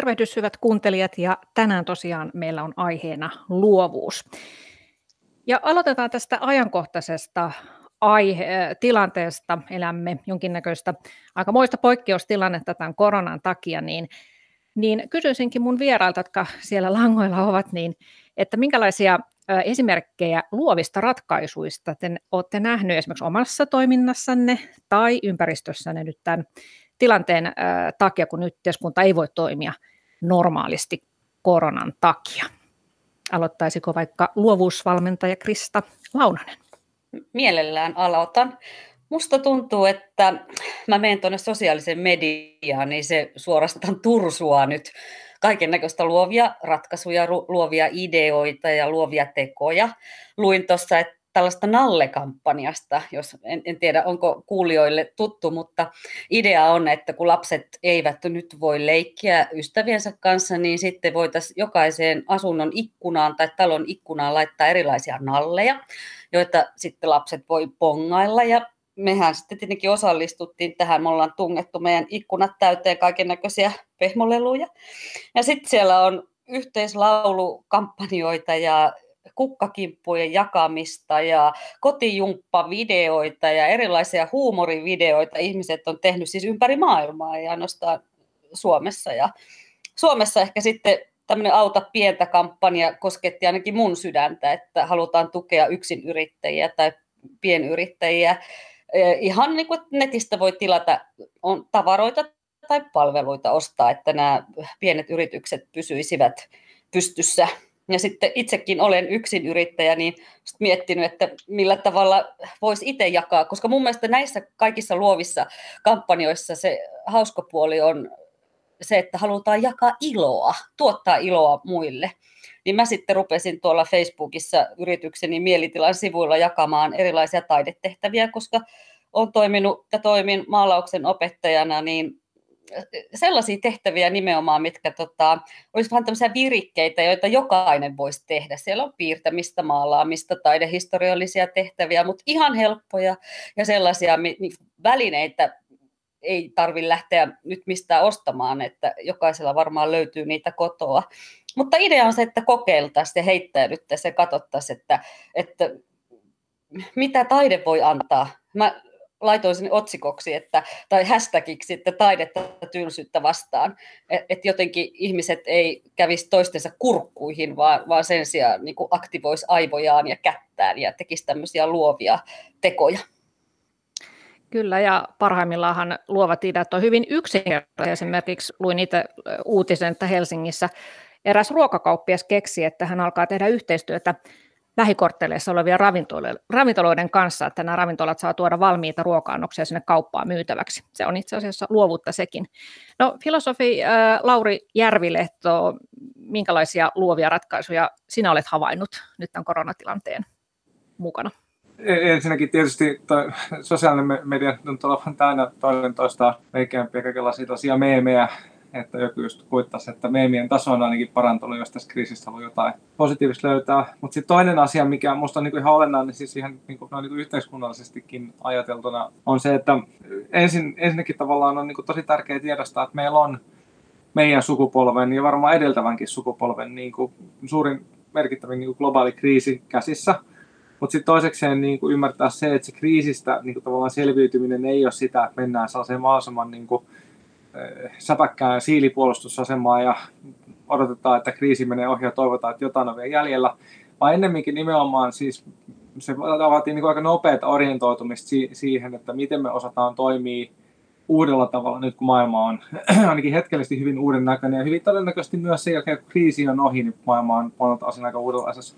Tervehdys hyvät kuuntelijat ja tänään tosiaan meillä on aiheena luovuus. Ja aloitetaan tästä ajankohtaisesta aihe, tilanteesta. Elämme jonkinnäköistä aikamoista poikkeustilannetta tämän koronan takia, niin, niin kysyisinkin mun vierailta, jotka siellä langoilla ovat, niin, että minkälaisia esimerkkejä luovista ratkaisuista te olette nähneet esimerkiksi omassa toiminnassanne tai ympäristössänne nyt tämän tilanteen takia, kun yhteiskunta ei voi toimia normaalisti koronan takia. Aloittaisiko vaikka luovuusvalmentaja Krista Launanen? Mielellään aloitan. Musta tuntuu, että mä menen tuonne sosiaaliseen mediaan, niin se suorastaan tursua nyt kaiken näköistä luovia ratkaisuja, luovia ideoita ja luovia tekoja. Luin tuossa, että tällaista Nalle-kampanjasta, jos en, en tiedä onko kuulijoille tuttu, mutta idea on, että kun lapset eivät nyt voi leikkiä ystäviensä kanssa, niin sitten voitaisiin jokaiseen asunnon ikkunaan tai talon ikkunaan laittaa erilaisia nalleja, joita sitten lapset voi pongailla ja mehän sitten tietenkin osallistuttiin tähän, me ollaan tungettu meidän ikkunat täyteen kaiken näköisiä pehmoleluja. Ja sitten siellä on yhteislaulukampanjoita ja kukkakimppujen jakamista ja kotijumppavideoita ja erilaisia huumorivideoita ihmiset on tehnyt siis ympäri maailmaa ja ainoastaan Suomessa. Ja Suomessa ehkä sitten tämmöinen auta pientä kampanja kosketti ainakin mun sydäntä, että halutaan tukea yksinyrittäjiä tai pienyrittäjiä. Eh, ihan niin kuin netistä voi tilata on tavaroita tai palveluita ostaa, että nämä pienet yritykset pysyisivät pystyssä ja sitten itsekin olen yksin yrittäjä, niin miettinyt, että millä tavalla voisi itse jakaa, koska mun mielestä näissä kaikissa luovissa kampanjoissa se hauska puoli on se, että halutaan jakaa iloa, tuottaa iloa muille. Niin mä sitten rupesin tuolla Facebookissa yritykseni mielitilan sivuilla jakamaan erilaisia taidetehtäviä, koska olen toiminut ja toimin maalauksen opettajana, niin sellaisia tehtäviä nimenomaan, mitkä tota, olisi vähän tämmöisiä virikkeitä, joita jokainen voisi tehdä. Siellä on piirtämistä, maalaamista, taidehistoriallisia tehtäviä, mutta ihan helppoja ja sellaisia niin välineitä ei tarvitse lähteä nyt mistään ostamaan, että jokaisella varmaan löytyy niitä kotoa. Mutta idea on se, että kokeiltaisiin ja heittäydyttäisiin ja katsottaisiin, että, että mitä taide voi antaa. Mä laitoin sinne otsikoksi että, tai hashtagiksi, että taidetta tylsyyttä vastaan. Että et jotenkin ihmiset ei kävisi toistensa kurkkuihin, vaan, vaan sen sijaan niin aktivoisi aivojaan ja kättään ja tekisi tämmöisiä luovia tekoja. Kyllä, ja parhaimmillaan luovat ideat on hyvin yksinkertaisia. Esimerkiksi luin itse uutisen, että Helsingissä eräs ruokakauppias keksi, että hän alkaa tehdä yhteistyötä lähikortteleissa olevia ravintoloiden kanssa, että nämä ravintolat saa tuoda valmiita ruoka-annoksia sinne kauppaan myytäväksi. Se on itse asiassa luovuutta sekin. No filosofi äh, Lauri Järvilehto, minkälaisia luovia ratkaisuja sinä olet havainnut nyt tämän koronatilanteen mukana? E-, ensinnäkin tietysti toi sosiaalinen media tuntuu olevan täynnä toinen toista veikeämpiä kaikenlaisia tosiaan meemejä että joku just kuittaisi, että meemien taso on ainakin parantunut, jos tässä kriisissä voi jotain positiivista löytää. Mutta sitten toinen asia, mikä minusta on niinku ihan olennainen, siis ihan niinku, no, niinku yhteiskunnallisestikin ajateltuna, on se, että ensin, ensinnäkin tavallaan on niinku tosi tärkeää tiedostaa, että meillä on meidän sukupolven ja varmaan edeltävänkin sukupolven niinku, suurin merkittävin niinku, globaali kriisi käsissä. Mutta sitten toisekseen niin kuin ymmärtää se, että se kriisistä niin tavallaan selviytyminen ei ole sitä, että mennään sellaiseen mahdollisimman niin kuin, Eh, säpäkkään siilipuolustusasemaa ja odotetaan, että kriisi menee ohi ja toivotaan, että jotain on vielä jäljellä, vaan ennemminkin nimenomaan siis se vaatii niin aika nopeata orientoitumista siihen, että miten me osataan toimia uudella tavalla nyt, kun maailma on ainakin hetkellisesti hyvin uuden näköinen ja hyvin todennäköisesti myös sen jälkeen, kun kriisi on ohi, niin maailma on monelta osin aika uudenlaisessa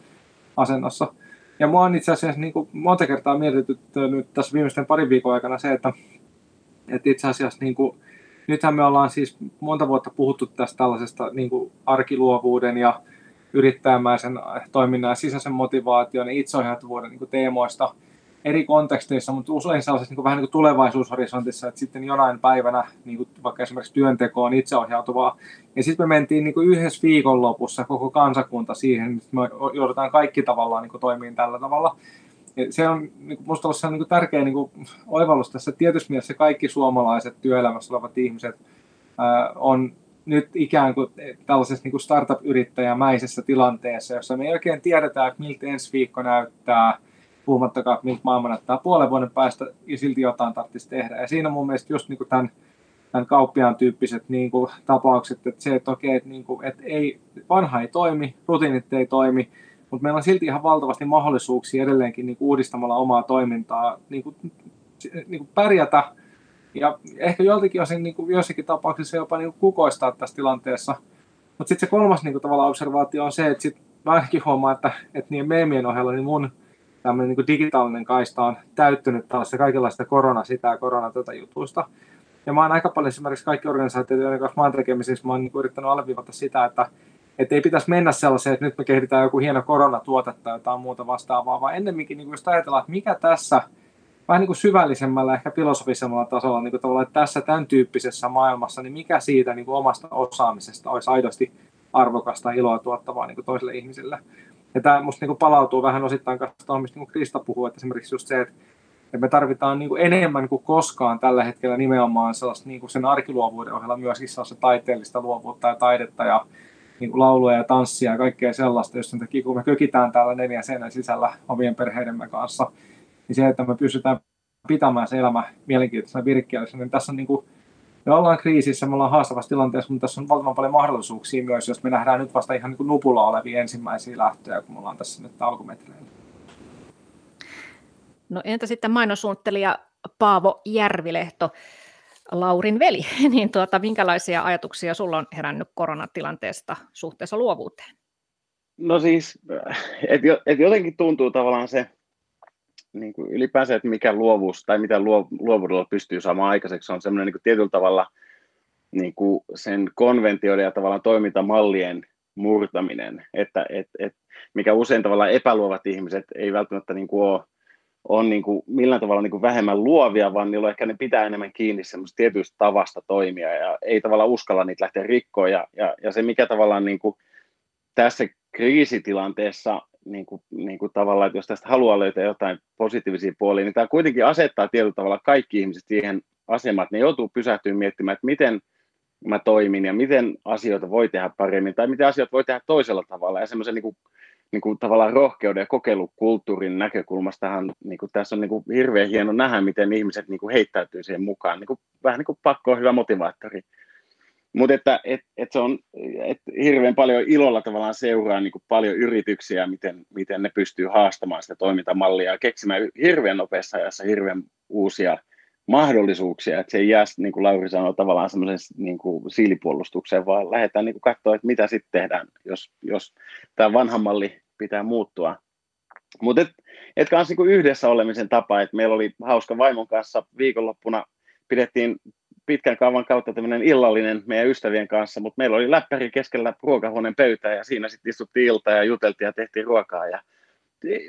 asennossa. Ja mua on itse asiassa niin kuin monta kertaa mietitty nyt tässä viimeisten parin viikon aikana se, että, että itse asiassa niin kuin nythän me ollaan siis monta vuotta puhuttu tästä tällaisesta niin kuin arkiluovuuden ja yrittäjämäisen toiminnan sisäisen motivaation ja itseohjautuvuuden niin teemoista eri konteksteissa, mutta usein sellaisessa niin vähän niin kuin tulevaisuushorisontissa, että sitten jonain päivänä niin kuin vaikka esimerkiksi työnteko on itseohjautuvaa. Ja sitten me mentiin niin kuin yhdessä viikonlopussa koko kansakunta siihen, että me joudutaan kaikki tavallaan niin kuin toimimaan tällä tavalla se on niin kuin, musta ollut niin tärkeä niin kuin, oivallus tässä. Tietysti mielessä kaikki suomalaiset työelämässä olevat ihmiset ää, on nyt ikään kuin tällaisessa niin startup-yrittäjämäisessä tilanteessa, jossa me ei oikein tiedetä, että miltä ensi viikko näyttää, puhumattakaan, miltä maailma näyttää puolen vuoden päästä, ja silti jotain tarvitsisi tehdä. Ja siinä mun mielestä just niin kuin tämän, tämän kauppiaan tyyppiset niin kuin, tapaukset, että se, että okei, että, niin kuin, että ei, vanha ei toimi, rutiinit ei toimi, mutta meillä on silti ihan valtavasti mahdollisuuksia edelleenkin niin kuin uudistamalla omaa toimintaa niin kuin, niin kuin pärjätä ja ehkä joiltakin osin niin kuin joissakin tapauksissa jopa niin kuin kukoistaa tässä tilanteessa. Mutta sitten se kolmas niin kuin, tavallaan observaatio on se, että sit mä ainakin huomaan, että, että niin meemien ohella niin mun tämmöinen niin digitaalinen kaista on täyttynyt tällaista kaikenlaista korona sitä ja korona tätä jutuista. Ja mä oon aika paljon esimerkiksi kaikki organisaatiot, joiden kanssa mä oon tekemisissä, mä oon niin yrittänyt alleviivata sitä, että, että ei pitäisi mennä sellaiseen, että nyt me kehitetään joku hieno koronatuote tai jotain muuta vastaavaa, vaan ennemminkin niin jos ajatellaan, että mikä tässä vähän niin kuin syvällisemmällä, ehkä filosofisemmalla tasolla, niin kuin tavallaan, että tässä tämän tyyppisessä maailmassa, niin mikä siitä niin kuin omasta osaamisesta olisi aidosti arvokasta iloa tuottavaa niin kuin toiselle ihmiselle. Ja tämä musta niin kuin palautuu vähän osittain kanssa mistä niin Krista puhuu, että esimerkiksi just se, että että me tarvitaan niin kuin enemmän kuin koskaan tällä hetkellä nimenomaan sellaista niin kuin sen arkiluovuuden ohella myöskin sellaista taiteellista luovuutta ja taidetta ja niin kuin laulua ja tanssia ja kaikkea sellaista, jos sen takia kun me kökitään täällä neljän seinän sisällä omien perheidemme kanssa, niin se, että me pystytään pitämään se elämä mielenkiintoisena virkkeellisenä, niin tässä on niin kuin, me ollaan kriisissä, me ollaan haastavassa tilanteessa, mutta tässä on valtavan paljon mahdollisuuksia myös, jos me nähdään nyt vasta ihan niin kuin nupulla olevia ensimmäisiä lähtöjä, kun me ollaan tässä nyt alkumetreillä. No entä sitten mainosuunnittelija Paavo Järvilehto, Laurin veli, niin tuota, minkälaisia ajatuksia sulla on herännyt koronatilanteesta suhteessa luovuuteen? No siis, että et jotenkin tuntuu tavallaan se, niin kuin ylipäänsä, että mikä luovuus tai mitä luovuudella pystyy saamaan aikaiseksi, on semmoinen niin tietyllä tavalla niin kuin sen konventioiden ja tavallaan toimintamallien murtaminen, että et, et, mikä usein tavallaan epäluovat ihmiset ei välttämättä niin kuin ole, on niin kuin millään tavalla niin kuin vähemmän luovia, vaan niillä ehkä ne pitää enemmän kiinni semmoista tietystä tavasta toimia ja ei tavallaan uskalla niitä lähteä rikkoon ja, ja, ja se mikä tavallaan niin kuin tässä kriisitilanteessa niin kuin, niin kuin tavallaan, että jos tästä haluaa löytää jotain positiivisia puolia, niin tämä kuitenkin asettaa tietyllä tavalla kaikki ihmiset siihen asemaan, että ne joutuu pysähtymään miettimään, että miten mä toimin ja miten asioita voi tehdä paremmin tai miten asioita voi tehdä toisella tavalla. Ja semmoisen niin niin kuin tavallaan rohkeuden ja kokeilukulttuurin näkökulmastahan niin kuin tässä on niin kuin hirveän hieno nähdä, miten ihmiset niin kuin heittäytyy siihen mukaan. Niin kuin, vähän niin kuin pakko on hyvä motivaattori. Mutta että et, et se on et hirveän paljon ilolla tavallaan seuraa niin kuin paljon yrityksiä, miten, miten ne pystyy haastamaan sitä toimintamallia ja keksimään hirveän nopeassa ajassa hirveän uusia mahdollisuuksia, että se ei jää, niin kuin Lauri sanoi, tavallaan semmoisen niin kuin siilipuolustukseen, vaan lähdetään niin kuin katsoa, että mitä sitten tehdään, jos, jos tämä vanha malli pitää muuttua. Mutta et, et kanssa niin yhdessä olemisen tapa, että meillä oli hauska vaimon kanssa viikonloppuna, pidettiin pitkän kaavan kautta tämmöinen illallinen meidän ystävien kanssa, mutta meillä oli läppäri keskellä ruokahuoneen pöytää ja siinä sitten istuttiin ilta ja juteltiin ja tehtiin ruokaa ja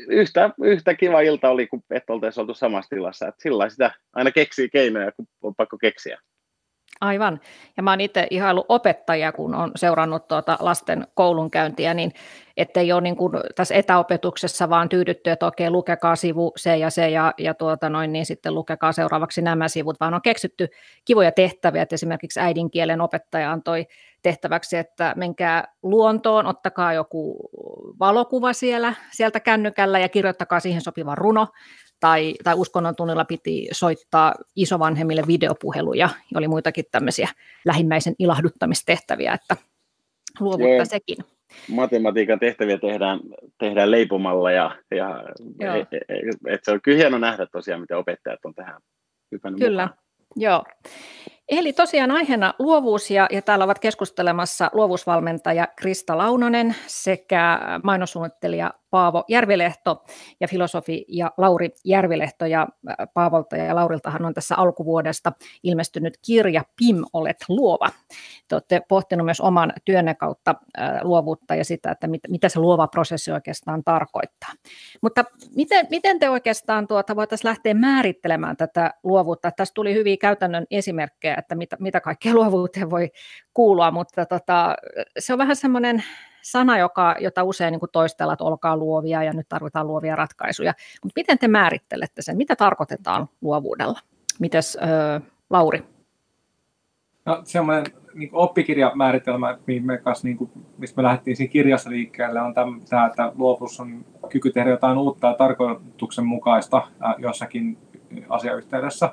yhtä, yhtä kiva ilta oli, kun et oltaisi oltu samassa tilassa. Et sillä sitä aina keksii keinoja, kun on pakko keksiä. Aivan. Ja mä oon itse ihailu opettajia, kun on seurannut tuota lasten koulunkäyntiä, niin ettei ole niin kuin tässä etäopetuksessa vaan tyydytty, että okei, lukekaa sivu se ja se ja, ja tuota noin, niin sitten lukekaa seuraavaksi nämä sivut, vaan on keksitty kivoja tehtäviä, että esimerkiksi äidinkielen opettaja antoi tehtäväksi, että menkää luontoon, ottakaa joku valokuva siellä, sieltä kännykällä ja kirjoittakaa siihen sopiva runo, tai, tai uskonnon tunnilla piti soittaa isovanhemmille videopuheluja, ja oli muitakin tämmöisiä lähimmäisen ilahduttamistehtäviä, että luovuttaa sekin. Matematiikan tehtäviä tehdään, tehdään leipomalla, ja, ja et, et, et se on kyllä hieno nähdä tosiaan, miten opettajat on tähän hypännyt Kyllä, mukaan. joo. Eli tosiaan aiheena luovuus ja, ja täällä ovat keskustelemassa luovuusvalmentaja Krista Launonen sekä mainosuunnittelija Paavo Järvilehto ja filosofi ja Lauri Järvilehto. Ja äh, Paavolta ja Lauriltahan on tässä alkuvuodesta ilmestynyt kirja Pim, olet luova. Te olette pohtinut myös oman työnne kautta äh, luovuutta ja sitä, että mit, mitä se luova prosessi oikeastaan tarkoittaa. Mutta miten, miten te oikeastaan tuota, voitaisiin lähteä määrittelemään tätä luovuutta? Tässä tuli hyviä käytännön esimerkkejä, että mitä, mitä kaikkea luovuuteen voi kuulua, mutta tota, se on vähän semmoinen sana, joka, jota usein niin toistellaan, että olkaa luovia ja nyt tarvitaan luovia ratkaisuja. Mutta miten te määrittelette sen? Mitä tarkoitetaan luovuudella? Mites äh, Lauri? No, semmoinen niin oppikirjamääritelmä, me kanssa, niin kuin, mistä me lähdettiin siinä kirjassa liikkeelle, on tämä, että luovuus on kyky tehdä jotain uutta ja tarkoituksenmukaista jossakin asiayhteydessä.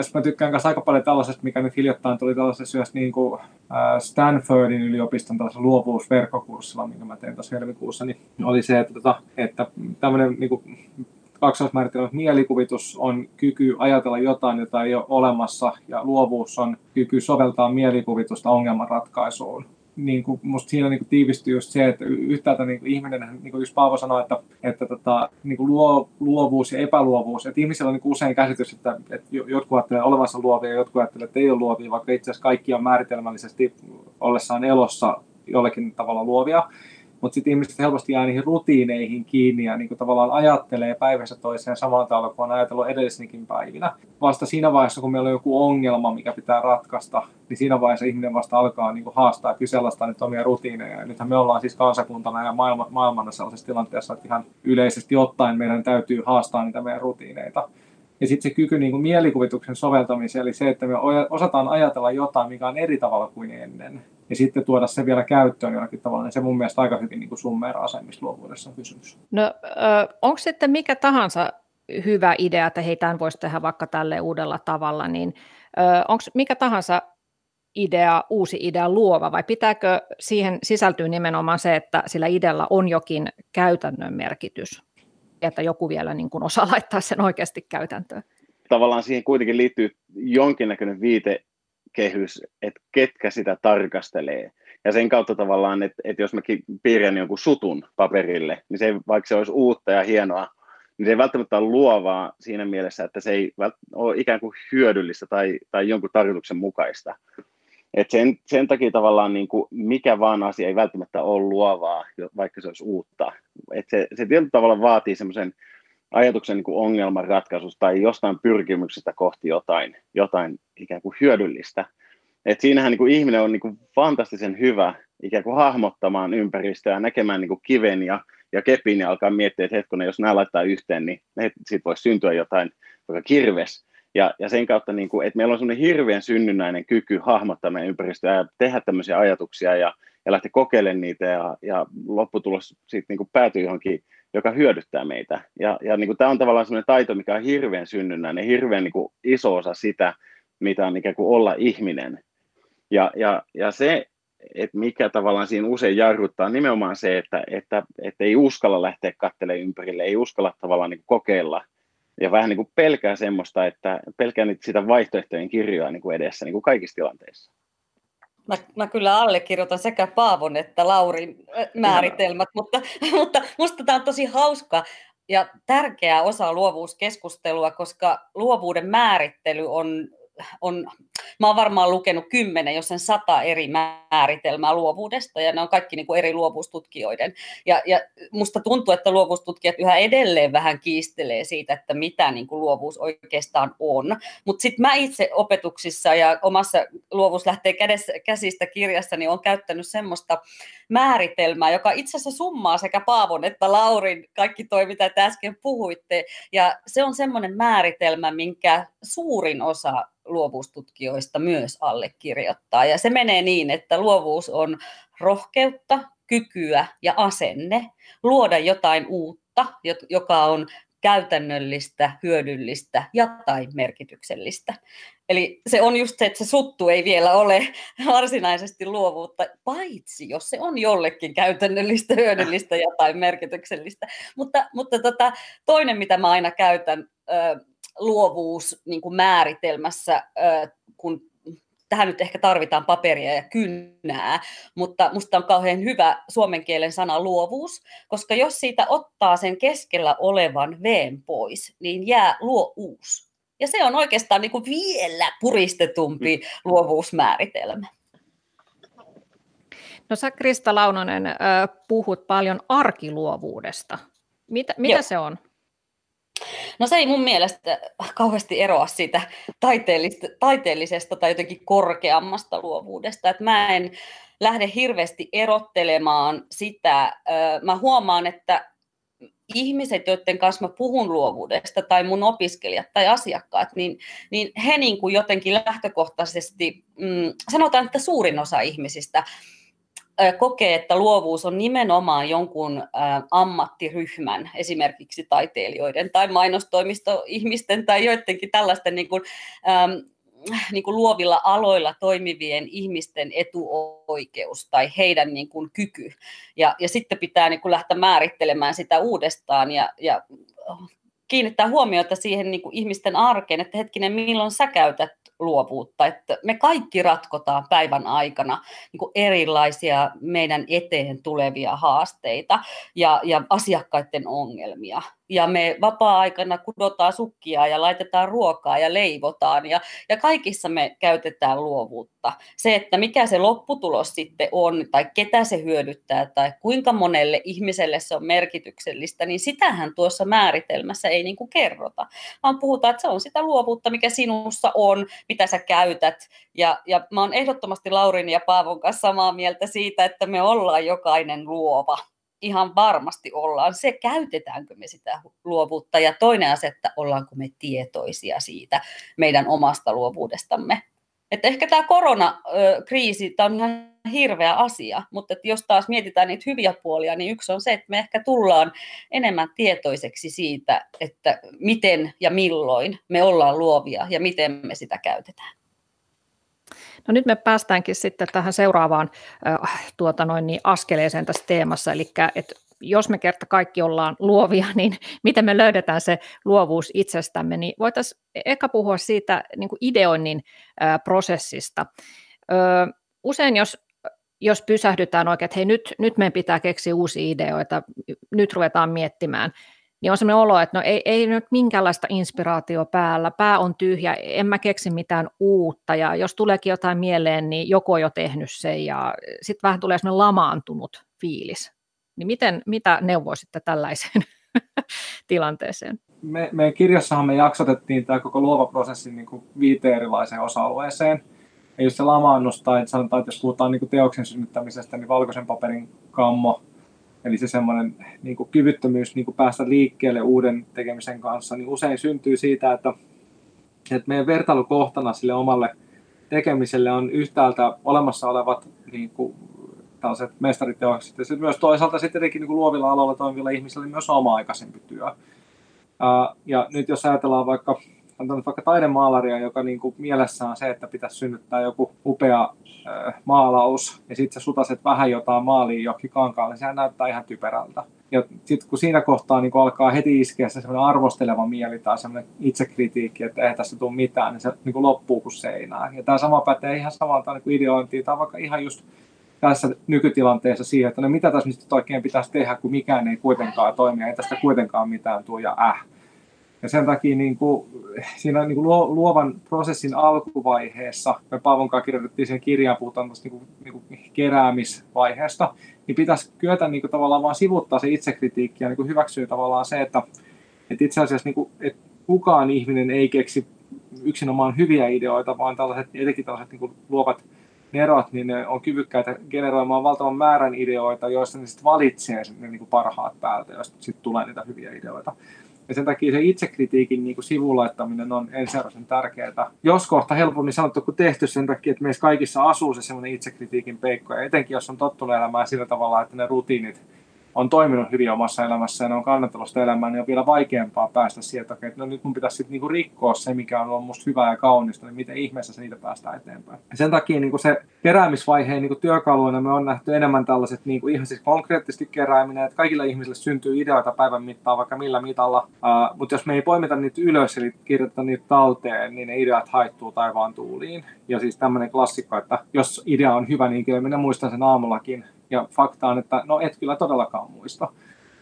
Sitten mä tykkään myös aika paljon tällaisesta, mikä nyt hiljattain tuli tällaisessa myös niin kuin Stanfordin yliopiston luovuusverkkokurssilla, minkä mä tein tässä helmikuussa, niin oli se, että, tota, että tämmöinen niin kuin, kaksoismääritelmä, että mielikuvitus on kyky ajatella jotain, jota ei ole olemassa, ja luovuus on kyky soveltaa mielikuvitusta ongelmanratkaisuun niin kuin, musta siinä niin kuin tiivistyy just se, että yhtäältä niin kuin ihminen, niin kuin just Paavo sanoi, että, että tota, niin kuin luo, luovuus ja epäluovuus, että ihmisillä on niin kuin usein käsitys, että, että jotkut ajattelee olevansa luovia ja jotkut ajattelee, että ei ole luovia, vaikka itse asiassa kaikki on määritelmällisesti ollessaan elossa jollekin tavalla luovia mutta sitten ihmiset helposti jää niihin rutiineihin kiinni ja niin kuin tavallaan ajattelee päivässä toiseen samalla tavalla kuin on ajatellut edellisenkin päivinä. Vasta siinä vaiheessa, kun meillä on joku ongelma, mikä pitää ratkaista, niin siinä vaiheessa ihminen vasta alkaa niin kuin haastaa ja kyseenalaistaa niitä omia rutiineja. Ja nythän me ollaan siis kansakuntana ja maailma, maailmana sellaisessa tilanteessa, että ihan yleisesti ottaen meidän täytyy haastaa niitä meidän rutiineita. Ja sitten se kyky niin kuin mielikuvituksen soveltamiseen, eli se, että me osataan ajatella jotain, mikä on eri tavalla kuin ennen, ja sitten tuoda se vielä käyttöön jollakin tavalla, niin se mun mielestä aika hyvin niin summeeraa sen, mistä luovuudessa on kysymys. No, onko sitten mikä tahansa hyvä idea, että hei, tämän voisi tehdä vaikka tälle uudella tavalla, niin onko mikä tahansa idea, uusi idea luova, vai pitääkö siihen sisältyä nimenomaan se, että sillä idealla on jokin käytännön merkitys? Että joku vielä niin kuin osaa laittaa sen oikeasti käytäntöön. Tavallaan siihen kuitenkin liittyy jonkinnäköinen viitekehys, että ketkä sitä tarkastelee. Ja sen kautta tavallaan, että, että jos mä piirrän jonkun sutun paperille, niin se, vaikka se olisi uutta ja hienoa, niin se ei välttämättä ole luovaa siinä mielessä, että se ei ole ikään kuin hyödyllistä tai, tai jonkun tarkoituksen mukaista. Et sen, sen takia tavallaan niin kuin mikä vaan asia ei välttämättä ole luovaa, vaikka se olisi uutta. Et se, se tietyllä tavalla vaatii semmoisen ajatuksen niin ongelmanratkaisusta tai jostain pyrkimyksestä kohti jotain, jotain ikään kuin hyödyllistä. Et siinähän niin kuin ihminen on niin kuin fantastisen hyvä ikään kuin hahmottamaan ympäristöä, näkemään niin kuin kiven ja, ja kepin ja alkaa miettiä, että hetkonen, jos nämä laittaa yhteen, niin siitä voisi syntyä jotain, vaikka kirves. Ja, ja sen kautta, niin kuin, että meillä on semmoinen hirveän synnynnäinen kyky hahmottaa meidän ympäristöä ja tehdä tämmöisiä ajatuksia ja, ja lähteä kokeilemaan niitä ja, ja lopputulos sitten niin päätyy johonkin, joka hyödyttää meitä. Ja, ja niin kuin, tämä on tavallaan semmoinen taito, mikä on hirveän synnynnäinen, hirveän niin kuin, iso osa sitä, mitä on ikään kuin olla ihminen. Ja, ja, ja se, että mikä tavallaan siinä usein jarruttaa, on nimenomaan se, että, että, että ei uskalla lähteä katselemaan ympärille, ei uskalla tavallaan niin kuin kokeilla ja vähän niin kuin pelkää semmoista, että pelkää nyt sitä vaihtoehtojen kirjoa niin kuin edessä niin kuin kaikissa tilanteissa. Mä, mä kyllä allekirjoitan sekä Paavon että Laurin määritelmät, mutta, mutta musta tämä on tosi hauska ja tärkeä osa luovuuskeskustelua, koska luovuuden määrittely on on, mä oon varmaan lukenut kymmenen, jos sen sata eri määritelmää luovuudesta, ja ne on kaikki niin kuin eri luovuustutkijoiden. Ja, ja musta tuntuu, että luovuustutkijat yhä edelleen vähän kiistelee siitä, että mitä niin kuin luovuus oikeastaan on. Mutta sitten mä itse opetuksissa ja omassa luovuus lähtee kädessä, käsistä kirjassa, niin on käyttänyt semmoista määritelmää, joka itse asiassa summaa sekä Paavon että Laurin kaikki toi, mitä te äsken puhuitte. Ja se on semmoinen määritelmä, minkä suurin osa luovuustutkijoista myös allekirjoittaa. Ja se menee niin, että luovuus on rohkeutta, kykyä ja asenne luoda jotain uutta, joka on käytännöllistä, hyödyllistä ja tai merkityksellistä. Eli se on just se, että se suttu ei vielä ole varsinaisesti luovuutta, paitsi jos se on jollekin käytännöllistä, hyödyllistä ja tai merkityksellistä. Mutta, mutta tota, toinen, mitä mä aina käytän luovuus niin kuin määritelmässä, kun tähän nyt ehkä tarvitaan paperia ja kynnää, mutta musta on kauhean hyvä suomen kielen sana luovuus, koska jos siitä ottaa sen keskellä olevan veen pois, niin jää luovuus. Ja se on oikeastaan niin kuin vielä puristetumpi mm. luovuusmääritelmä. No sä Krista Launonen puhut paljon arkiluovuudesta. Mitä, mitä se on? No se ei mun mielestä kauheasti eroa siitä taiteellisesta tai jotenkin korkeammasta luovuudesta. Että mä en lähde hirveästi erottelemaan sitä. Mä huomaan, että ihmiset, joiden kanssa mä puhun luovuudesta, tai mun opiskelijat tai asiakkaat, niin, niin he niin kuin jotenkin lähtökohtaisesti, mm, sanotaan, että suurin osa ihmisistä kokee, että luovuus on nimenomaan jonkun ammattiryhmän, esimerkiksi taiteilijoiden tai mainostoimistoihmisten tai joidenkin tällaisten niin kuin, niin kuin luovilla aloilla toimivien ihmisten etuoikeus tai heidän niin kuin kyky. Ja, ja sitten pitää niin kuin lähteä määrittelemään sitä uudestaan ja, ja kiinnittää huomiota siihen niin kuin ihmisten arkeen, että hetkinen, milloin sä käytät luovuutta, että me kaikki ratkotaan päivän aikana niin kuin erilaisia meidän eteen tulevia haasteita ja, ja asiakkaiden ongelmia ja me vapaa-aikana kudotaan sukkia ja laitetaan ruokaa ja leivotaan ja, ja kaikissa me käytetään luovuutta. Se, että mikä se lopputulos sitten on tai ketä se hyödyttää tai kuinka monelle ihmiselle se on merkityksellistä, niin sitähän tuossa määritelmässä ei niin kuin kerrota, vaan puhutaan, että se on sitä luovuutta, mikä sinussa on, mitä sä käytät. Ja, ja mä oon ehdottomasti Laurin ja Paavon kanssa samaa mieltä siitä, että me ollaan jokainen luova ihan varmasti ollaan. Se, käytetäänkö me sitä luovuutta ja toinen asia, että ollaanko me tietoisia siitä meidän omasta luovuudestamme. Että ehkä tämä koronakriisi, tämä on ihan hirveä asia, mutta että jos taas mietitään niitä hyviä puolia, niin yksi on se, että me ehkä tullaan enemmän tietoiseksi siitä, että miten ja milloin me ollaan luovia ja miten me sitä käytetään. No nyt me päästäänkin sitten tähän seuraavaan äh, tuota noin, niin askeleeseen tässä teemassa, eli että jos me kerta kaikki ollaan luovia, niin miten me löydetään se luovuus itsestämme, niin voitaisiin eka puhua siitä niin kuin ideoinnin äh, prosessista. Usein jos jos pysähdytään oikein, että hei nyt, nyt meidän pitää keksiä uusia ideoita, nyt ruvetaan miettimään, niin on sellainen olo, että no ei, ei nyt minkäänlaista inspiraatio päällä, pää on tyhjä, en mä keksi mitään uutta, ja jos tuleekin jotain mieleen, niin joku on jo tehnyt sen, ja sitten vähän tulee sellainen lamaantunut fiilis. Niin miten, mitä neuvoisitte tällaiseen tilanteeseen? Me, meidän kirjassahan me jaksotettiin tämä koko luova prosessi niin kuin viiteen erilaiseen osa-alueeseen. Ja just se lamaannus, tai sanotaan, että jos puhutaan niin teoksen synnyttämisestä, niin valkoisen paperin kammo, Eli se semmoinen niin kyvyttömyys niin päästä liikkeelle uuden tekemisen kanssa, niin usein syntyy siitä, että, että meidän vertailukohtana sille omalle tekemiselle on yhtäältä olemassa olevat niin kuin, tällaiset mestariteokset, ja sitten myös toisaalta sitten tietenkin niin kuin luovilla aloilla toimivilla ihmisillä niin myös oma-aikaisempi työ. Ja nyt jos ajatellaan vaikka on vaikka taidemaalaria, joka niin kuin mielessä on se, että pitäisi synnyttää joku upea äh, maalaus, ja sitten sä sutaset vähän jotain maaliin johonkin kankaalle, sehän näyttää ihan typerältä. Ja sitten kun siinä kohtaa niin kun alkaa heti iskeä se semmoinen arvosteleva mieli tai semmoinen itsekritiikki, että ei tässä tule mitään, niin se niin kuin loppuu kuin seinään. Ja tämä sama pätee ihan samalta niin kuin ideointiin, tai vaikka ihan just tässä nykytilanteessa siihen, että no mitä tässä nyt oikein pitäisi tehdä, kun mikään ei kuitenkaan toimi, ei tästä kuitenkaan mitään tule ja äh. Ja sen takia niin kuin, siinä niin kuin luovan prosessin alkuvaiheessa, me Paavon kanssa kirjoitettiin sen kirjaan, puhutaan niin kuin, niin keräämisvaiheesta, niin pitäisi kyetä niin kuin, tavallaan vaan sivuttaa se itsekritiikki ja niin kuin hyväksyä tavallaan se, että, että itse asiassa niin kuin, että kukaan ihminen ei keksi yksinomaan hyviä ideoita, vaan tällaiset, etenkin tällaiset niin kuin luovat nerot, niin ne on kyvykkäitä generoimaan valtavan määrän ideoita, joista ne sitten valitsee ne niin kuin parhaat päältä, joista sitten tulee niitä hyviä ideoita. Ja sen takia se itsekritiikin niin kuin sivulaittaminen on ensiarvoisen tärkeää. Jos kohta helpommin sanottu kuin tehty sen takia, että meissä kaikissa asuu se sellainen itsekritiikin peikko. Ja etenkin jos on tottunut elämään sillä tavalla, että ne rutiinit on toiminut hyvin omassa elämässä ja ne on kannattanut elämää, niin on vielä vaikeampaa päästä sieltä, että no nyt mun pitäisi sitten niinku rikkoa se, mikä on ollut musta hyvää ja kaunista, niin miten ihmeessä se niitä päästään eteenpäin. Ja sen takia niinku se keräämisvaiheen niinku työkaluina me on nähty enemmän tällaiset niinku ihan siis konkreettisesti kerääminen, että kaikilla ihmisillä syntyy ideoita päivän mittaan vaikka millä mitalla, uh, mutta jos me ei poimita niitä ylös eli kirjoiteta niitä talteen, niin ne ideat haittuu taivaan tuuliin. Ja siis tämmöinen klassikko, että jos idea on hyvä, niin kyllä minä muistan sen aamullakin, ja fakta on, että no et kyllä todellakaan muista.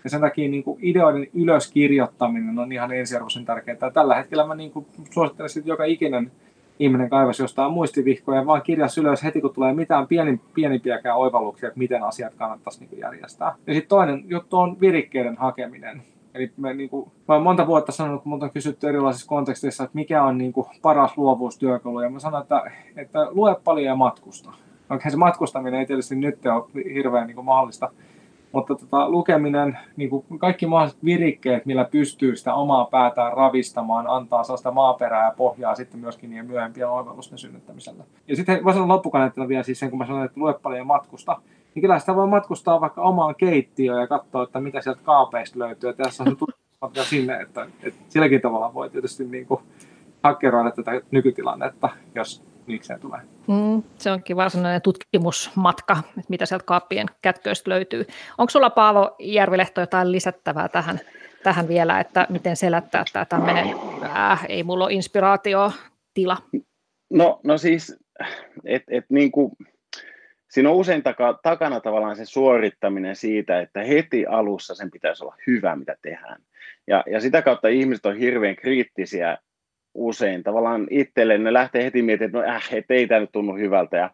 Ja sen takia niin kuin ideoiden ylöskirjoittaminen on ihan ensiarvoisen tärkeää. Tällä hetkellä mä niin kuin suosittelisin, että joka ikinen ihminen kaivasi jostain muistivihkoja ja vaan kirjas ylös heti, kun tulee mitään pieni, pienimpiäkään oivalluksia, että miten asiat kannattaisi niin kuin järjestää. Ja sitten toinen juttu on virikkeiden hakeminen. Eli me, niin kuin, mä olen monta vuotta sanonut, kun minulta on kysytty erilaisissa konteksteissa, että mikä on niin kuin, paras luovuustyökalu. Ja mä sanon, että, että lue paljon ja matkusta. Okei, se matkustaminen ei tietysti nyt ole hirveän niin kuin mahdollista mutta tota, lukeminen, niin kuin kaikki mahdolliset virikkeet, millä pystyy sitä omaa päätään ravistamaan, antaa sellaista maaperää ja pohjaa sitten myöskin niiden myöhempien oivallusten synnyttämiselle. Ja sitten voisin loppukaneettina vielä siis sen, kun mä sanoin, että lue paljon matkusta, niin kyllä sitä voi matkustaa vaikka omaan keittiöön ja katsoa, että mitä sieltä kaapeista löytyy. Ja tässä on se sinne, että, että silläkin tavalla voi tietysti niin kuin hakkeroida tätä nykytilannetta, jos niikseen tulee. Mm, se onkin varsinainen tutkimusmatka, että mitä sieltä kaappien kätköistä löytyy. Onko sulla Paavo Järvilehto jotain lisättävää tähän, tähän vielä, että miten selättää tämä tämmöinen, äh, ei mulla ole inspiraatio tila? No, no siis, et, et niin kuin, siinä on usein taka, takana tavallaan se suorittaminen siitä, että heti alussa sen pitäisi olla hyvä, mitä tehdään. Ja, ja sitä kautta ihmiset on hirveän kriittisiä usein tavallaan itselleen, ne lähtee heti miettimään, että no äh, et ei tämä nyt tunnu hyvältä. Ja,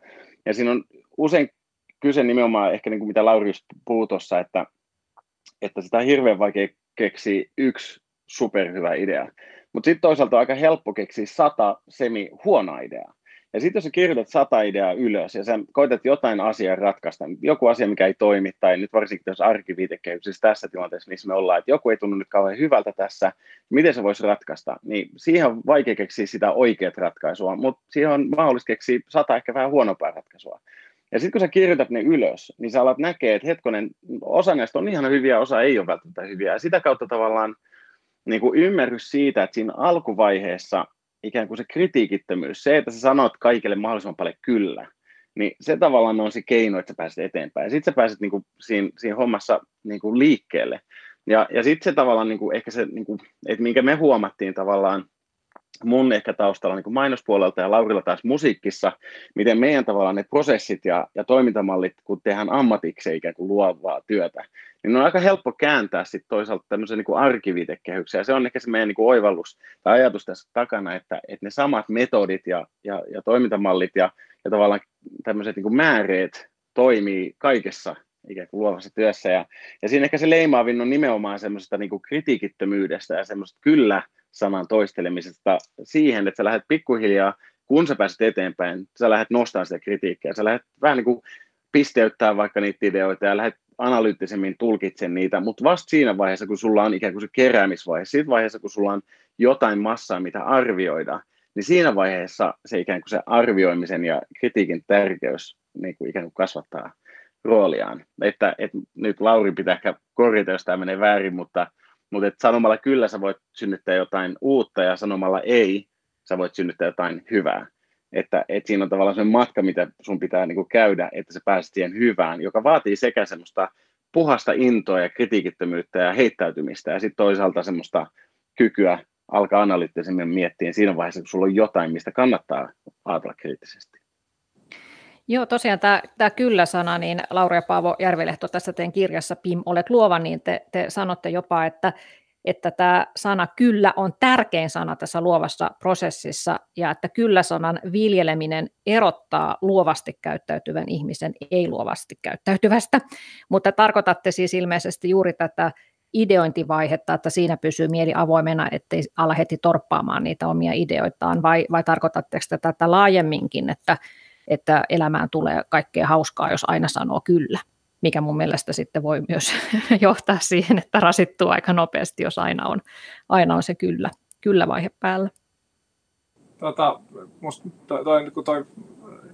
ja siinä on usein kyse nimenomaan ehkä niin kuin mitä Lauri just puhui tuossa, että, että sitä on hirveän vaikea keksiä yksi superhyvä idea. Mutta sitten toisaalta on aika helppo keksiä sata semi huonoa ideaa. Ja sitten jos sä kirjoitat sata ideaa ylös ja sä koetat jotain asiaa ratkaista, joku asia, mikä ei toimi, tai nyt varsinkin jos arkiviitekehyksessä tässä tilanteessa, missä me ollaan, että joku ei tunnu nyt kauhean hyvältä tässä, miten se voisi ratkaista, niin siihen on vaikea keksiä sitä oikeat ratkaisua, mutta siihen on mahdollista keksiä sata ehkä vähän huonompaa ratkaisua. Ja sitten kun sä kirjoitat ne ylös, niin sä alat näkee, että hetkonen, osa näistä on ihan hyviä, osa ei ole välttämättä hyviä. Ja sitä kautta tavallaan niin kuin ymmärrys siitä, että siinä alkuvaiheessa ikään kuin se kritiikittömyys, se, että sä sanot kaikille mahdollisimman paljon kyllä, niin se tavallaan on se keino, että sä pääset eteenpäin. Ja sitten sä pääset niin kuin siinä, siinä hommassa niin kuin liikkeelle. Ja, ja sitten se tavallaan niin kuin, ehkä se, niin kuin, että minkä me huomattiin tavallaan mun ehkä taustalla niin kuin mainospuolelta ja Laurilla taas musiikissa, miten meidän tavallaan ne prosessit ja, ja toimintamallit, kun tehdään ammatikseen ikään kuin luovaa työtä, niin on aika helppo kääntää sitten toisaalta tämmöisen niin arkiviitekehykseen. Ja se on ehkä se meidän niin kuin oivallus tai ajatus tässä takana, että, että ne samat metodit ja, ja, ja toimintamallit ja, ja tavallaan tämmöiset niin kuin määreet toimii kaikessa ikään kuin luovassa työssä. Ja, ja siinä ehkä se leimaavin on nimenomaan semmoisesta niin kritiikittömyydestä ja semmoista kyllä sanan toistelemisesta siihen, että sä lähdet pikkuhiljaa, kun sä pääset eteenpäin, sä lähdet nostamaan sitä kritiikkiä, sä lähdet vähän niin kuin pisteyttää vaikka niitä ideoita ja lähdet analyyttisemmin tulkitsen niitä, mutta vasta siinä vaiheessa, kun sulla on ikään kuin se keräämisvaihe, siinä vaiheessa, kun sulla on jotain massaa, mitä arvioida, niin siinä vaiheessa se ikään kuin se arvioimisen ja kritiikin tärkeys niin kuin ikään kuin kasvattaa rooliaan. Että, että nyt Lauri pitää ehkä korjata, jos tämä menee väärin, mutta, mutta että sanomalla kyllä sä voit synnyttää jotain uutta ja sanomalla ei sä voit synnyttää jotain hyvää. Että, että siinä on tavallaan se matka, mitä sun pitää niin kuin käydä, että sä pääset siihen hyvään, joka vaatii sekä semmoista puhasta intoa ja kritiikittömyyttä ja heittäytymistä ja sitten toisaalta semmoista kykyä alkaa analyyttisemmin miettiä siinä vaiheessa, kun sulla on jotain, mistä kannattaa ajatella kriittisesti. Joo, tosiaan tämä, tämä kyllä-sana, niin Laura ja Paavo Järvilehto tässä teidän kirjassa PIM, olet luova, niin te, te sanotte jopa, että että tämä sana kyllä on tärkein sana tässä luovassa prosessissa ja että kyllä-sanan viljeleminen erottaa luovasti käyttäytyvän ihmisen ei-luovasti käyttäytyvästä, mutta tarkoitatte siis ilmeisesti juuri tätä ideointivaihetta, että siinä pysyy mieli avoimena, ettei ala heti torppaamaan niitä omia ideoitaan, vai, vai tarkoitatteko te tätä laajemminkin, että, että elämään tulee kaikkea hauskaa, jos aina sanoo kyllä? Mikä mun mielestä sitten voi myös johtaa siihen, että rasittuu aika nopeasti, jos aina on, aina on se kyllä, kyllä vaihe päällä. Tota, musta toi, toi, toi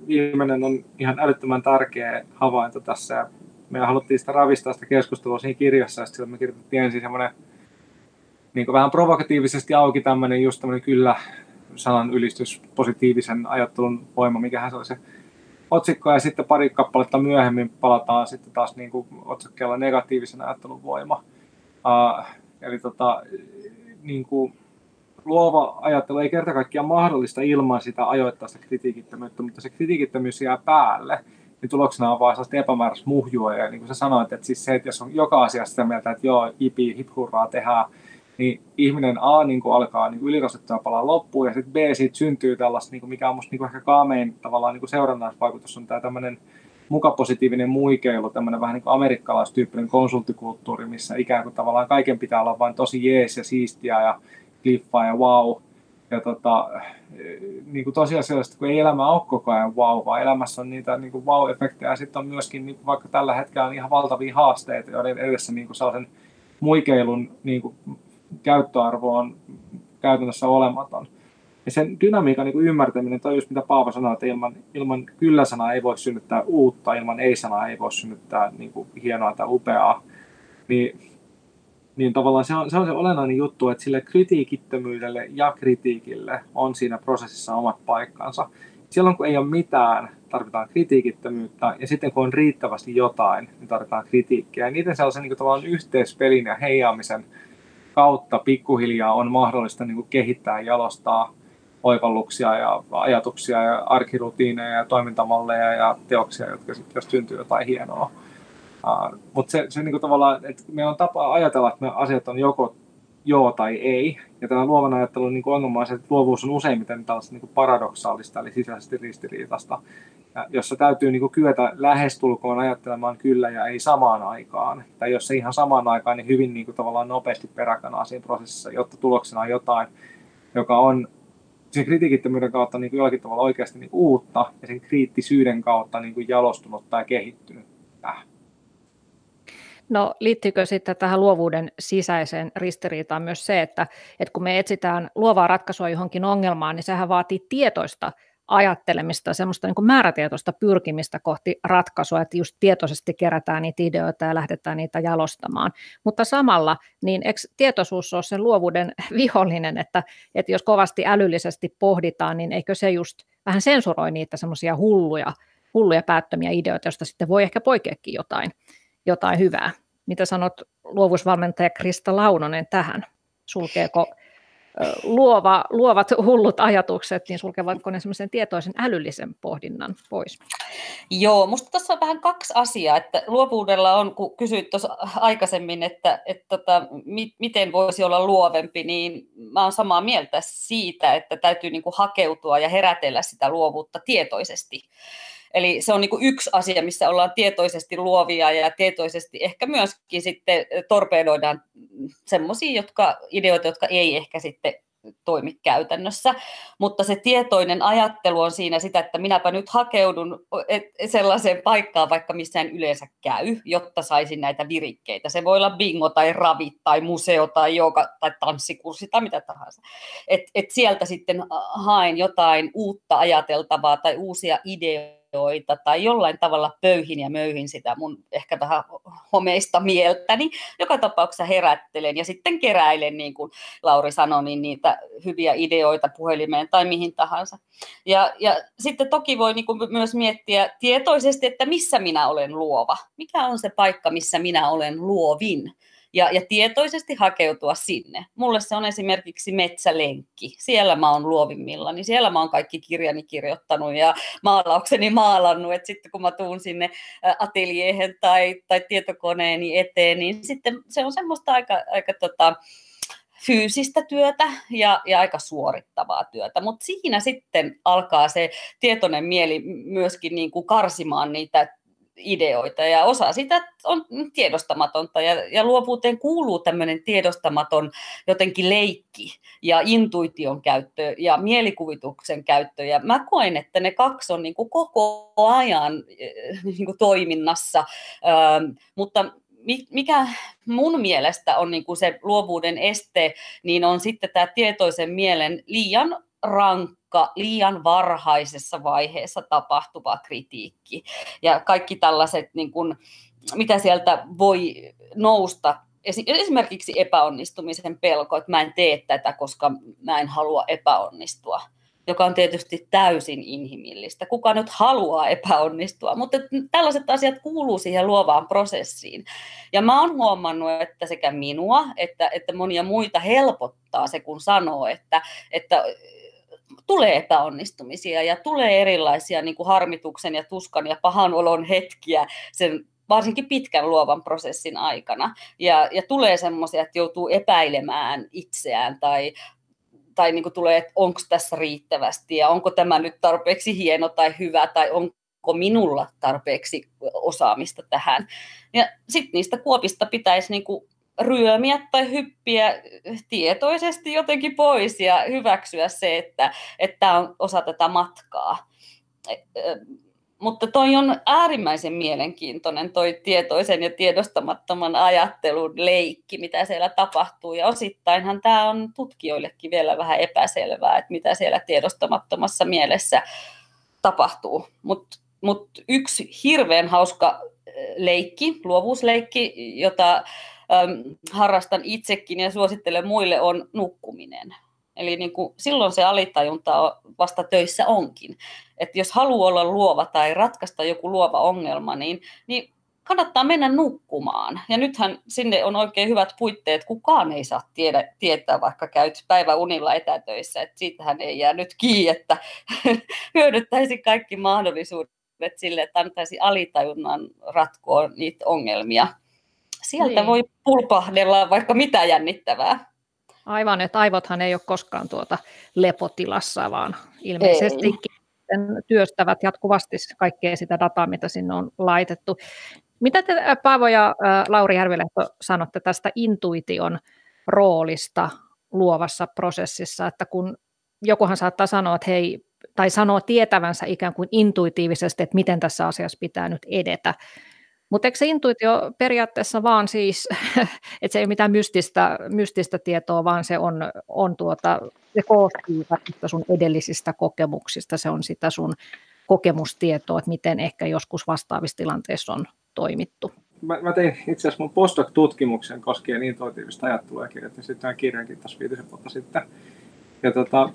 viimeinen on ihan älyttömän tärkeä havainto tässä. Me haluttiin sitä ravistaa sitä keskustelua siinä kirjassa, ja sitten me kirjoitettiin ensin semmoinen niin vähän provokatiivisesti auki tämmöinen just tämmöinen kyllä sanan ylistys, positiivisen ajattelun voima, mikähän se oli se otsikko ja sitten pari kappaletta myöhemmin palataan sitten taas niin kuin otsakkeella negatiivisen ajattelun voima. Uh, eli tota, niin kuin luova ajattelu ei kerta kaikkiaan mahdollista ilman sitä ajoittaista kritiikittömyyttä, mutta se kritiikittömyys jää päälle, niin tuloksena on vain sellaista epämääräistä muhjua. Ja niin kuin sä sanoit, että siis se, että jos on joka asiassa sitä mieltä, että joo, ipi, hip hurraa, tehdään, niin ihminen A niin kuin alkaa niin ylirasittua palaa loppuun, ja sitten B siitä syntyy tällaista, niin kuin mikä on musta niin kuin ehkä kaamein tavallaan niin kuin seurannaisvaikutus, on tämä tämmöinen mukapositiivinen muikeilu, tämmöinen vähän niin kuin amerikkalaistyyppinen konsulttikulttuuri, missä ikään kuin tavallaan kaiken pitää olla vain tosi jees ja siistiä ja kliffaa ja wow. ja tota, niin kuin tosiasiallisesti, kun ei elämä ole koko ajan vau, vaan elämässä on niitä niin kuin vau-efektejä, ja sitten on myöskin, niin vaikka tällä hetkellä on ihan valtavia haasteita, joiden edessä niin kuin sellaisen muikeilun niin kuin, käyttöarvo on käytännössä olematon. Ja sen dynamiikan niin kuin ymmärtäminen, toi just mitä Paavo sanoi, että ilman, ilman kyllä-sanaa ei voi synnyttää uutta, ilman ei-sanaa ei voi synnyttää niin kuin, hienoa tai upeaa, niin niin tavallaan se on, se on se olennainen juttu, että sille kritiikittömyydelle ja kritiikille on siinä prosessissa omat paikkansa. Silloin kun ei ole mitään, tarvitaan kritiikittömyyttä, ja sitten kun on riittävästi jotain, niin tarvitaan kritiikkiä. Ja niiden sellaisen niin tavallaan yhteispelin ja heijaamisen kautta pikkuhiljaa on mahdollista niin kuin kehittää ja jalostaa oivalluksia ja ajatuksia ja arkirutiineja ja toimintamalleja ja teoksia, jotka sitten jos syntyy jotain hienoa. Uh, Mutta se, se niin tavallaan, että meillä on tapa ajatella, että me asiat on joko joo tai ei. Ja tämä luovan ajattelun niin ongelma on se, että luovuus on useimmiten tällaista niin paradoksaalista, eli sisäisesti ristiriitasta, jossa täytyy niin kuin kyetä lähestulkoon ajattelemaan kyllä ja ei samaan aikaan. Tai jos ei ihan samaan aikaan, niin hyvin niin kuin tavallaan nopeasti peräkanaa siinä prosessissa, jotta tuloksena on jotain, joka on sen kritiikittömyyden kautta niin kuin jollakin tavalla oikeasti niin uutta ja sen kriittisyyden kautta niin kuin jalostunut tai kehittynyt. Äh. No liittyykö sitten tähän luovuuden sisäiseen ristiriitaan myös se, että, että kun me etsitään luovaa ratkaisua johonkin ongelmaan, niin sehän vaatii tietoista ajattelemista, semmoista niin kuin määrätietoista pyrkimistä kohti ratkaisua, että just tietoisesti kerätään niitä ideoita ja lähdetään niitä jalostamaan. Mutta samalla, niin eikö tietoisuus ole sen luovuuden vihollinen, että, että jos kovasti älyllisesti pohditaan, niin eikö se just vähän sensuroi niitä semmoisia hulluja, hulluja päättömiä ideoita, joista sitten voi ehkä poikeakin jotain, jotain hyvää. Mitä sanot luovuusvalmentaja Krista Launonen tähän? Sulkeeko luova, luovat hullut ajatukset, niin sulkevatko ne semmoisen tietoisen älyllisen pohdinnan pois? Joo, musta tässä on vähän kaksi asiaa, että luovuudella on, kun kysyit tuossa aikaisemmin, että, että tota, mi, miten voisi olla luovempi, niin mä oon samaa mieltä siitä, että täytyy niinku hakeutua ja herätellä sitä luovuutta tietoisesti. Eli se on niin kuin yksi asia, missä ollaan tietoisesti luovia ja tietoisesti ehkä myöskin sitten torpedoidaan semmoisia jotka, ideoita, jotka ei ehkä sitten toimi käytännössä, mutta se tietoinen ajattelu on siinä sitä, että minäpä nyt hakeudun sellaiseen paikkaan, vaikka missään yleensä käy, jotta saisin näitä virikkeitä. Se voi olla bingo tai ravi tai museo tai joka tai tanssikurssi tai mitä tahansa. Et, et sieltä sitten haen jotain uutta ajateltavaa tai uusia ideoita ideoita tai jollain tavalla pöyhin ja möyhin sitä mun ehkä vähän homeista mieltäni. Joka tapauksessa herättelen ja sitten keräilen, niin kuin Lauri sanoi, niin niitä hyviä ideoita puhelimeen tai mihin tahansa. Ja, ja sitten toki voi niin kuin myös miettiä tietoisesti, että missä minä olen luova. Mikä on se paikka, missä minä olen luovin ja, ja tietoisesti hakeutua sinne. Mulle se on esimerkiksi metsälenkki. Siellä mä oon luovimmilla, niin siellä mä oon kaikki kirjani kirjoittanut ja maalaukseni maalannut, että sitten kun mä tuun sinne ateljeihin tai, tai tietokoneeni eteen, niin sitten se on semmoista aika, aika tota, fyysistä työtä ja, ja aika suorittavaa työtä, mutta siinä sitten alkaa se tietoinen mieli myöskin niin kuin karsimaan niitä ideoita ja osa sitä on tiedostamatonta ja, ja luovuuteen kuuluu tämmöinen tiedostamaton jotenkin leikki ja intuition käyttö ja mielikuvituksen käyttö. Ja mä koen, että ne kaksi on niin kuin koko ajan eh, niin kuin toiminnassa, ähm, mutta mikä mun mielestä on niin kuin se luovuuden este, niin on sitten tämä tietoisen mielen liian rankka, liian varhaisessa vaiheessa tapahtuva kritiikki. Ja kaikki tällaiset, niin kuin, mitä sieltä voi nousta, esimerkiksi epäonnistumisen pelko, että mä en tee tätä, koska mä en halua epäonnistua joka on tietysti täysin inhimillistä. Kuka nyt haluaa epäonnistua, mutta tällaiset asiat kuuluu siihen luovaan prosessiin. Ja mä oon huomannut, että sekä minua että, että monia muita helpottaa se, kun sanoo, että, että tulee epäonnistumisia ja tulee erilaisia niin kuin harmituksen ja tuskan ja pahan olon hetkiä sen varsinkin pitkän luovan prosessin aikana. Ja, ja tulee semmoisia, että joutuu epäilemään itseään tai, tai niin kuin tulee, että onko tässä riittävästi ja onko tämä nyt tarpeeksi hieno tai hyvä tai onko minulla tarpeeksi osaamista tähän. Ja sitten niistä kuopista pitäisi niin kuin ryömiä tai hyppiä tietoisesti jotenkin pois ja hyväksyä se, että tämä on osa tätä matkaa. Mutta toi on äärimmäisen mielenkiintoinen toi tietoisen ja tiedostamattoman ajattelun leikki, mitä siellä tapahtuu. Ja osittainhan tämä on tutkijoillekin vielä vähän epäselvää, että mitä siellä tiedostamattomassa mielessä tapahtuu. Mutta mut yksi hirveän hauska leikki, luovuusleikki, jota harrastan itsekin ja suosittelen muille, on nukkuminen. Eli niin kuin silloin se alitajunta vasta töissä onkin. Että jos haluaa olla luova tai ratkaista joku luova ongelma, niin, niin kannattaa mennä nukkumaan. Ja nythän sinne on oikein hyvät puitteet. Kukaan ei saa tiedä, tietää, vaikka käyt päiväunilla etätöissä. Että siitähän ei jää nyt kiinni, että hyödyttäisi kaikki mahdollisuudet sille, että antaisi alitajunnan ratkoa niitä ongelmia. Sieltä niin. voi pulpahdella vaikka mitä jännittävää. Aivan, että aivothan ei ole koskaan tuota lepotilassa, vaan ilmeisesti työstävät jatkuvasti kaikkea sitä dataa, mitä sinne on laitettu. Mitä te Paavo ja Lauri Järvilehto sanotte tästä intuition roolista luovassa prosessissa, että kun jokuhan saattaa sanoa, että hei, tai sanoo tietävänsä ikään kuin intuitiivisesti, että miten tässä asiassa pitää nyt edetä, mutta eikö se intuitio periaatteessa vaan siis, että se ei ole mitään mystistä, mystistä tietoa, vaan se on, on tuota, se koostuu sun edellisistä kokemuksista, se on sitä sun kokemustietoa, että miten ehkä joskus vastaavissa tilanteissa on toimittu. Mä, mä tein itse asiassa mun postdoc-tutkimuksen koskien intuitiivista ajattelua ja kirjoitin sitten kirjankin tässä viitisen vuotta sitten. Ja tota,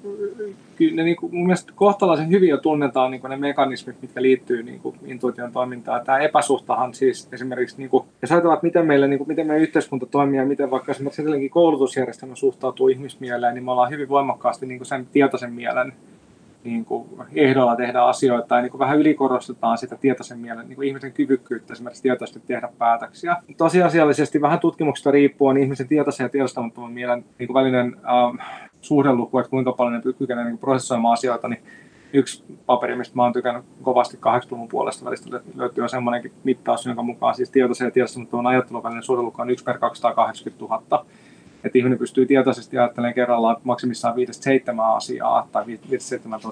kyllä ne niin kuin, mun mielestä kohtalaisen hyvin jo tunnetaan niin kuin ne mekanismit, mitkä liittyy niin kuin intuition toimintaan. Tämä epäsuhtahan siis esimerkiksi, niin kuin, jos ajatellaan, että miten, meille, niin kuin, miten meidän yhteiskunta toimii ja miten vaikka esimerkiksi koulutusjärjestelmä suhtautuu ihmismieleen, niin me ollaan hyvin voimakkaasti niin kuin sen tietoisen mielen niin kuin ehdolla tehdä asioita tai niin kuin vähän ylikorostetaan sitä tietoisen mielen niin kuin ihmisen kyvykkyyttä esimerkiksi tietoisesti tehdä päätöksiä. Tosiasiallisesti vähän tutkimuksista riippuen ihmisen tietoisen ja tiedostamattoman mielen niin kuin välinen äh, suhdeluku, että kuinka paljon ne kykenee niin prosessoimaan asioita, niin yksi paperi, mistä mä oon tykännyt kovasti 80-luvun puolesta välistä, löytyy jo semmoinenkin mittaus, jonka mukaan siis tietoisen ja tiedostamattoman ajattelun välinen suhdeluku on 1 per 280 000 että ihminen pystyy tietoisesti ajattelemaan kerrallaan maksimissaan 5-7 asiaa tai 5-7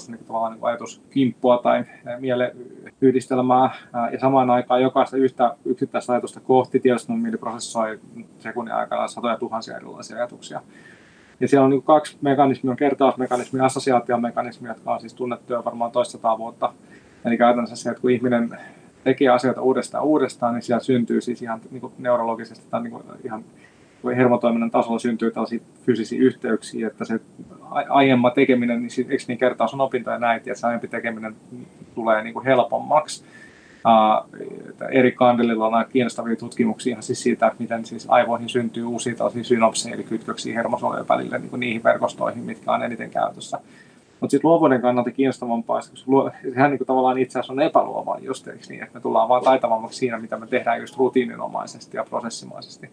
niin tavallaan niin ajatuskimppua tai mieleyhdistelmää ja samaan aikaan jokaista yhtä yksittäistä ajatusta kohti tiedostunut prosessoi sekunnin aikana satoja tuhansia erilaisia ajatuksia. Ja siellä on niin kaksi mekanismia, on kertausmekanismi ja assosiaatiomekanismi, jotka on siis tunnettu jo varmaan toista vuotta. Eli käytännössä se, että kun ihminen tekee asioita uudestaan uudestaan, niin siellä syntyy siis ihan niin kuin neurologisesti tai niin kuin ihan hermotoiminnan tasolla syntyy tällaisia fyysisiä yhteyksiä, että se aiemma tekeminen, niin eikö niin kertaus on opintojen äiti, että se aiempi tekeminen tulee niin kuin helpommaksi. Uh, eri Kandelilla on kiinnostavia tutkimuksia siis siitä, että miten siis aivoihin syntyy uusia tällaisia synopseja, eli kytköksiä hermosolujen välille niin kuin niihin verkostoihin, mitkä on eniten käytössä. Mutta sitten luovuuden kannalta kiinnostavampaa, koska sehän niin kuin tavallaan itse asiassa on epäluova, just niin, että me tullaan vaan taitavammaksi siinä, mitä me tehdään just rutiininomaisesti ja prosessimaisesti.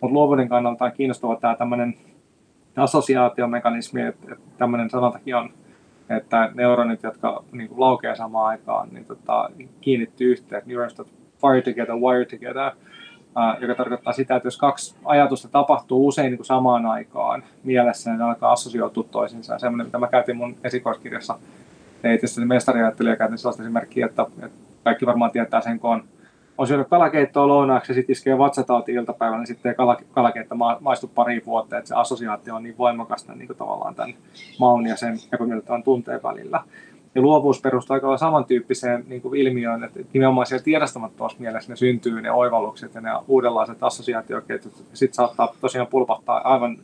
Mutta luovuuden kannalta on kiinnostava tämä tämmöinen assosiaatiomekanismi, että, tämmöinen sanontakin on, että neuronit, jotka niin laukeaa samaan aikaan, niin tota, kiinnittyy yhteen. Neurons that fire together, wire together, Uh, joka tarkoittaa sitä, että jos kaksi ajatusta tapahtuu usein niin kuin samaan aikaan mielessä, niin ne alkaa assosioitua toisiinsa. Semmoinen, mitä mä käytin mun esikoiskirjassa, ei tietysti mestariajattelija käytin sellaista esimerkkiä, että, että kaikki varmaan tietää sen, kun on on syönyt kalakeittoa lounaaksi ja sitten iskee vatsatauti iltapäivällä, niin sitten ei kalakeitto maistu pari vuotta, että se assosiaatio on niin voimakasta niin kuin tavallaan tämän maun ja sen epämiellyttävän tunteen välillä. Ja luovuus perustuu aika samantyyppiseen niin kuin ilmiöön, että nimenomaan siellä tiedostamattomassa mielessä ne syntyy ne oivallukset ja ne uudenlaiset assosiaatioketjut. Sitten saattaa tosiaan pulpahtaa aivan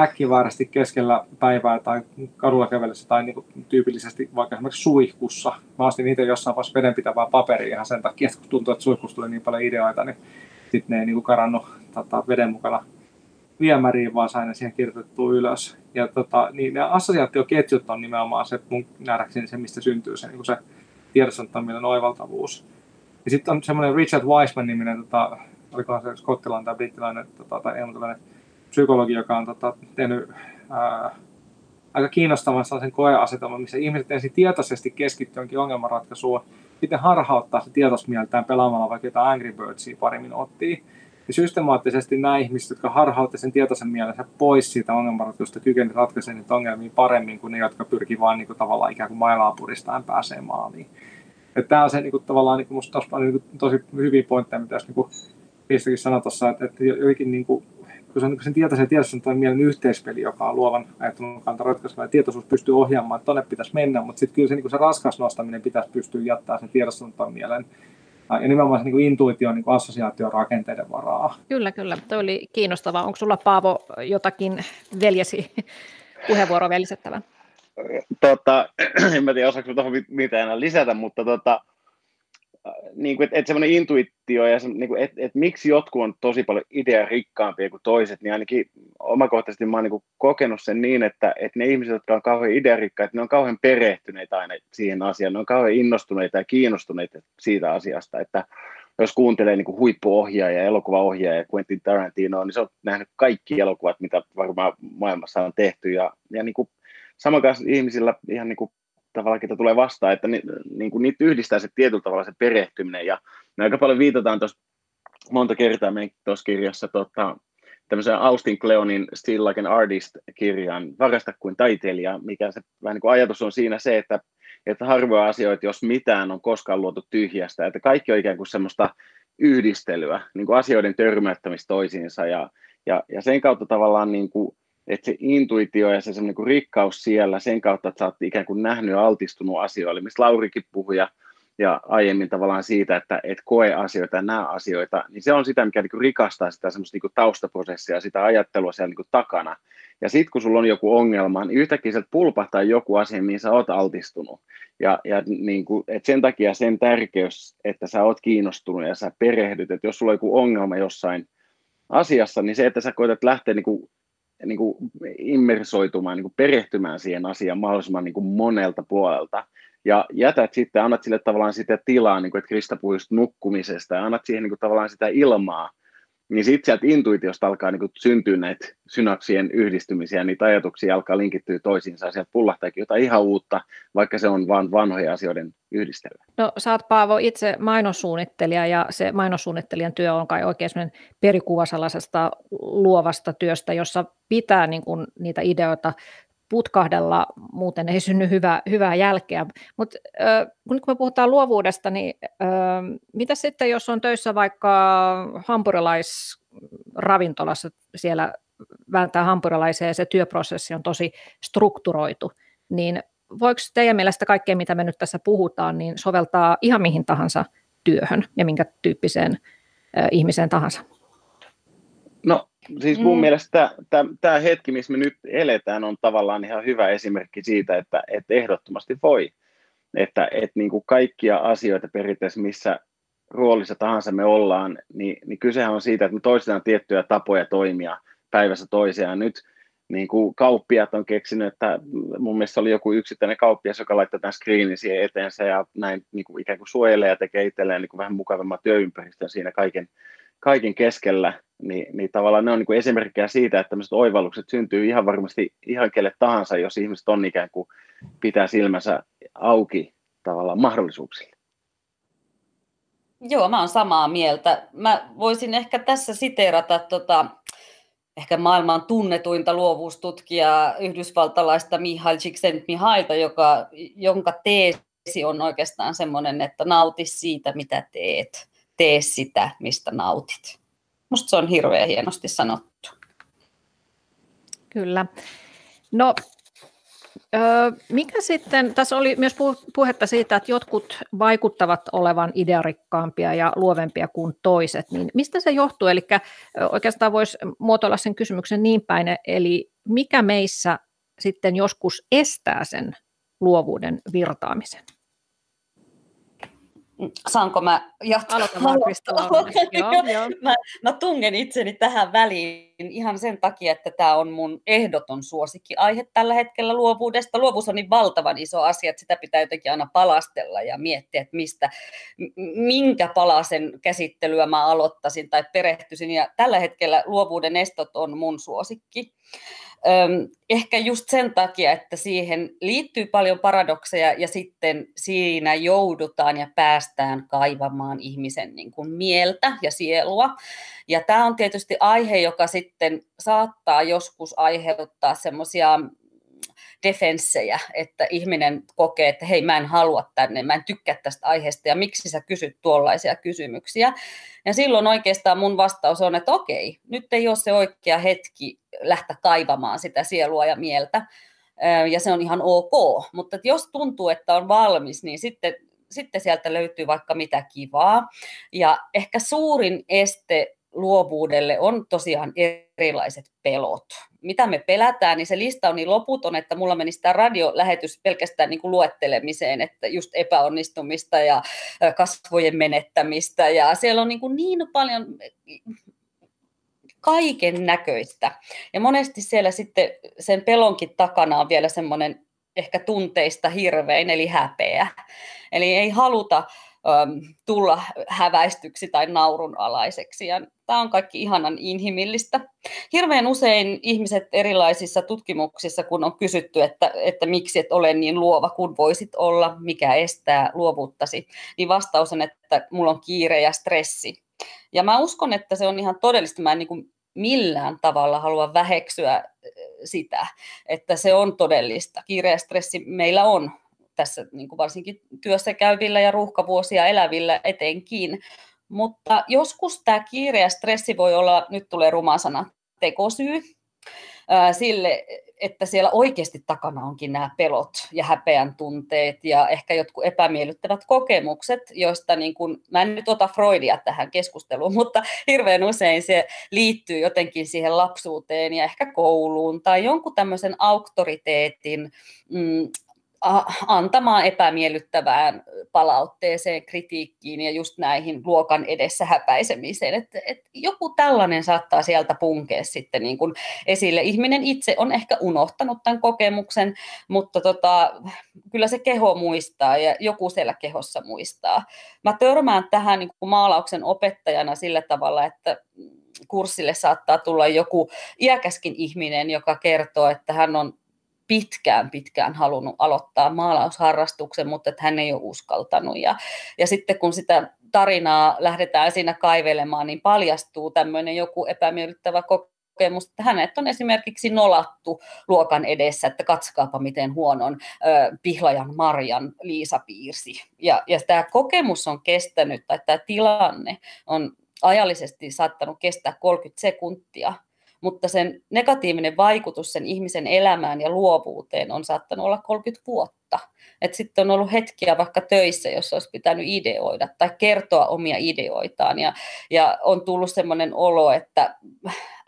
äkkiväärästi keskellä päivää tai kadulla kävellessä tai niin kuin tyypillisesti vaikka esimerkiksi suihkussa. Mä ostin itse jossain vaiheessa vedenpitävää paperia ihan sen takia, että kun tuntuu, että suihkussa tuli niin paljon ideoita, niin sitten ne ei niin kuin karannut tota, veden mukana viemäriin, vaan sain ne siihen kirjoitettua ylös. Ja tota, niin ne assosiaatioketjut on nimenomaan se, mun nähdäkseni se, mistä syntyy se, niin se tiedostottaminen oivaltavuus. Ja sitten on semmoinen Richard Wiseman-niminen, tota, olikohan se skottilainen tai brittiläinen tota, tai englantilainen psykologi, joka on tota, tehnyt ää, aika kiinnostavan sellaisen koeasetelman, missä ihmiset ensin tietoisesti keskittyy jonkin ongelmanratkaisuun, sitten harhauttaa se tietosmieltään pelaamalla vaikka jotain Angry Birdsia pari minuuttia. niin systemaattisesti nämä ihmiset, jotka harhautti sen tietoisen mielensä pois siitä ongelmanratkaisusta, kykenivät ratkaisemaan niitä ongelmia paremmin kuin ne, jotka pyrkivät vain niin tavallaan ikään kuin mailaa puristaen pääsee maaliin. Että tämä on se niin kuin, tavallaan niin kuin, musta niin kuin, tosi hyviä pointteja, mitä jos niin kuin, sanoi tuossa, että, että joikin niin kuin, kun se on niin sen tietoisen tiedossa on mielen yhteispeli, joka on luovan ajattelun kanta ratkaiseva, ja tietoisuus pystyy ohjaamaan, että tonne pitäisi mennä, mutta sitten kyllä se, niin se raskas nostaminen pitäisi pystyä jättämään sen tiedossa mielen ja nimenomaan se niin intuitio niin assosiaation rakenteiden varaa. Kyllä, kyllä. Tuo oli kiinnostavaa. Onko sulla Paavo jotakin veljesi puheenvuoroa vielä lisättävää? Tota, en mä tiedä, osaako tuohon mitään enää lisätä, mutta tota, niin kuin, että, että semmoinen intuitio ja se, niin kuin, että, että miksi jotkut on tosi paljon rikkaampia kuin toiset, niin ainakin omakohtaisesti mä oon niin kokenut sen niin, että, että ne ihmiset, jotka on kauhean idearikkaita, ne on kauhean perehtyneitä aina siihen asiaan, ne on kauhean innostuneita ja kiinnostuneita siitä asiasta, että jos kuuntelee niin kuin huippuohjaaja, elokuvaohjaaja Quentin Tarantino, niin se on nähnyt kaikki elokuvat, mitä varmaan maailmassa on tehty, ja, ja niin kuin ihmisillä ihan niin kuin tavallaan, ketä tulee vastaan, että ni, niin kuin niitä yhdistää se tietyllä tavalla se perehtyminen, ja me aika paljon viitataan tuossa monta kertaa meidän tuossa kirjassa tota, tämmöisen Austin Kleonin Still Like an Artist-kirjan, Varasta kuin taiteilija, mikä se vähän niin kuin ajatus on siinä se, että, että harvoja asioita, jos mitään, on koskaan luotu tyhjästä, että kaikki on ikään kuin semmoista yhdistelyä, niin kuin asioiden törmäyttämistä toisiinsa, ja, ja, ja sen kautta tavallaan niin kuin että se intuitio ja se semmoinen kuin rikkaus siellä sen kautta, että sä oot ikään kuin nähnyt ja altistunut asioille, mistä Laurikin puhui ja, ja aiemmin tavallaan siitä, että et koe asioita ja näe asioita, niin se on sitä, mikä niin rikastaa sitä semmoista niin taustaprosessia, sitä ajattelua siellä niin takana. Ja sitten kun sulla on joku ongelma, niin yhtäkkiä sieltä pulpahtaa joku asia, mihin sä oot altistunut. Ja, ja niin kuin, et sen takia sen tärkeys, että sä oot kiinnostunut ja sä perehdyt, että jos sulla on joku ongelma jossain asiassa, niin se, että sä koetat lähteä niin kuin niin kuin immersoitumaan, niin kuin perehtymään siihen asiaan mahdollisimman niin kuin monelta puolelta. Ja jätät sitten, annat sille tavallaan sitä tilaa, niin kuin, että Krista puhui nukkumisesta, ja annat siihen niin kuin, tavallaan sitä ilmaa, niin sitten sieltä intuitiosta alkaa niin syntyä näitä synapsien yhdistymisiä, niitä ajatuksia alkaa linkittyä toisiinsa, ja sieltä pullahtaakin jotain ihan uutta, vaikka se on vain vanhoja asioiden yhdistelmä. No sä oot Paavo itse mainossuunnittelija, ja se mainossuunnittelijan työ on kai oikein perikuva sellaisesta luovasta työstä, jossa pitää niin kuin, niitä ideoita putkahdella, muuten ei synny hyvä, hyvää jälkeä. Mutta kun me puhutaan luovuudesta, niin äh, mitä sitten, jos on töissä vaikka hampurilaisravintolassa, siellä vääntää hampurilaisia ja se työprosessi on tosi strukturoitu, niin voiko teidän mielestä kaikkea, mitä me nyt tässä puhutaan, niin soveltaa ihan mihin tahansa työhön ja minkä tyyppiseen äh, ihmiseen tahansa? No siis mun mm. mielestä tämä hetki, missä me nyt eletään, on tavallaan ihan hyvä esimerkki siitä, että, että ehdottomasti voi. Että, että niin kuin kaikkia asioita periaatteessa, missä roolissa tahansa me ollaan, niin, niin kysehän on siitä, että me toistetaan tiettyjä tapoja toimia päivässä toisiaan. Nyt niin kuin kauppiat on keksinyt, että mun mielestä oli joku yksittäinen kauppias, joka laittaa tämän screenin siihen eteensä ja näin niin kuin ikään kuin suojelee ja tekee itselleen niin kuin vähän mukavamman työympäristön siinä kaiken, kaiken keskellä, niin, niin tavallaan ne on niin kuin esimerkkejä siitä, että tämmöiset oivallukset syntyy ihan varmasti ihan kelle tahansa, jos ihmiset on ikään kuin pitää silmänsä auki tavallaan mahdollisuuksille. Joo, mä oon samaa mieltä. Mä voisin ehkä tässä siteerata tota, ehkä maailman tunnetuinta luovuustutkijaa, yhdysvaltalaista Mihail Csikszentmihalta, joka, jonka teesi on oikeastaan semmoinen, että nauti siitä, mitä teet tee sitä, mistä nautit. Musta se on hirveän hienosti sanottu. Kyllä. No, mikä sitten, tässä oli myös puhetta siitä, että jotkut vaikuttavat olevan idearikkaampia ja luovempia kuin toiset, niin mistä se johtuu? Eli oikeastaan voisi muotoilla sen kysymyksen niin päin, eli mikä meissä sitten joskus estää sen luovuuden virtaamisen? Saanko mä jatkaa? Aloita vaan. Mä, mä tungen itseni tähän väliin ihan sen takia, että tämä on mun ehdoton suosikkiaihe tällä hetkellä luovuudesta. Luovuus on niin valtavan iso asia, että sitä pitää jotenkin aina palastella ja miettiä, että mistä, minkä palasen käsittelyä mä aloittaisin tai perehtyisin. Ja tällä hetkellä luovuuden estot on mun suosikki ehkä just sen takia, että siihen liittyy paljon paradokseja ja sitten siinä joudutaan ja päästään kaivamaan ihmisen niin kuin mieltä ja sielua. Ja tämä on tietysti aihe, joka sitten saattaa joskus aiheuttaa semmoisia defenssejä, että ihminen kokee, että hei mä en halua tänne, mä en tykkää tästä aiheesta ja miksi sä kysyt tuollaisia kysymyksiä. Ja silloin oikeastaan mun vastaus on, että okei, nyt ei ole se oikea hetki lähteä kaivamaan sitä sielua ja mieltä, ja se on ihan ok, mutta jos tuntuu, että on valmis, niin sitten sitten sieltä löytyy vaikka mitä kivaa. Ja ehkä suurin este luovuudelle on tosiaan erilaiset pelot. Mitä me pelätään, niin se lista on niin loputon, että mulla meni sitä radiolähetys pelkästään niin kuin luettelemiseen, että just epäonnistumista ja kasvojen menettämistä ja siellä on niin, kuin niin paljon kaiken näköistä. Ja monesti siellä sitten sen pelonkin takana on vielä semmoinen ehkä tunteista hirvein, eli häpeä. Eli ei haluta tulla häväistyksi tai naurunalaiseksi. Ja tämä on kaikki ihanan inhimillistä. Hirveän usein ihmiset erilaisissa tutkimuksissa, kun on kysytty, että, että miksi et ole niin luova kuin voisit olla, mikä estää luovuuttasi, niin vastaus on, että mulla on kiire ja stressi. Ja mä uskon, että se on ihan todellista. Mä en niin kuin millään tavalla halua väheksyä sitä, että se on todellista. Kiire ja stressi meillä on tässä niin kuin varsinkin työssä käyvillä ja ruuhkavuosia elävillä etenkin. Mutta joskus tämä kiire ja stressi voi olla, nyt tulee ruma sana, tekosyy ää, sille, että siellä oikeasti takana onkin nämä pelot ja häpeän tunteet ja ehkä jotkut epämiellyttävät kokemukset, joista niin kuin, mä en nyt ota Freudia tähän keskusteluun, mutta hirveän usein se liittyy jotenkin siihen lapsuuteen ja ehkä kouluun tai jonkun tämmöisen auktoriteetin mm, antamaan epämiellyttävään palautteeseen, kritiikkiin ja just näihin luokan edessä häpäisemiseen. Että et joku tällainen saattaa sieltä punkea sitten niin kuin esille. Ihminen itse on ehkä unohtanut tämän kokemuksen, mutta tota, kyllä se keho muistaa ja joku siellä kehossa muistaa. Mä törmään tähän niin maalauksen opettajana sillä tavalla, että kurssille saattaa tulla joku iäkäskin ihminen, joka kertoo, että hän on pitkään, pitkään halunnut aloittaa maalausharrastuksen, mutta että hän ei ole uskaltanut. Ja, ja sitten kun sitä tarinaa lähdetään siinä kaivelemaan, niin paljastuu tämmöinen joku epämiellyttävä kokemus, että hänet on esimerkiksi nolattu luokan edessä, että katskaapa miten huonon ö, pihlajan Marjan Liisa piirsi. Ja, ja tämä kokemus on kestänyt, tai tämä tilanne on ajallisesti saattanut kestää 30 sekuntia, mutta sen negatiivinen vaikutus sen ihmisen elämään ja luovuuteen on saattanut olla 30 vuotta. Sitten on ollut hetkiä vaikka töissä, jossa olisi pitänyt ideoida tai kertoa omia ideoitaan ja, ja on tullut sellainen olo, että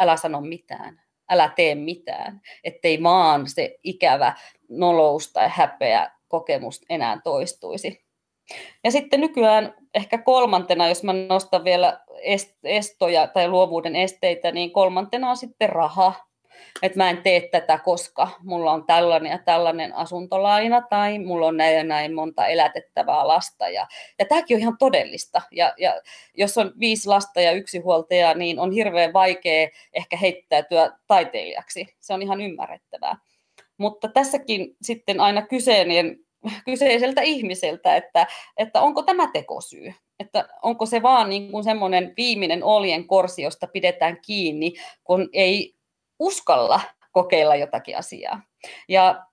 älä sano mitään, älä tee mitään, ettei maan se ikävä nolous tai häpeä kokemus enää toistuisi. Ja sitten nykyään ehkä kolmantena, jos mä nostan vielä estoja tai luovuuden esteitä, niin kolmantena on sitten raha. Että mä en tee tätä, koska mulla on tällainen ja tällainen asuntolaina tai mulla on näin ja näin monta elätettävää lasta. Ja, ja tämäkin on ihan todellista. Ja, ja jos on viisi lasta ja yksi huoltaja, niin on hirveän vaikea ehkä heittäytyä taiteilijaksi. Se on ihan ymmärrettävää. Mutta tässäkin sitten aina kyseinen kyseiseltä ihmiseltä, että, että onko tämä tekosyy, että onko se vaan niin kuin semmoinen viimeinen oljen korsi, josta pidetään kiinni, kun ei uskalla kokeilla jotakin asiaa. Ja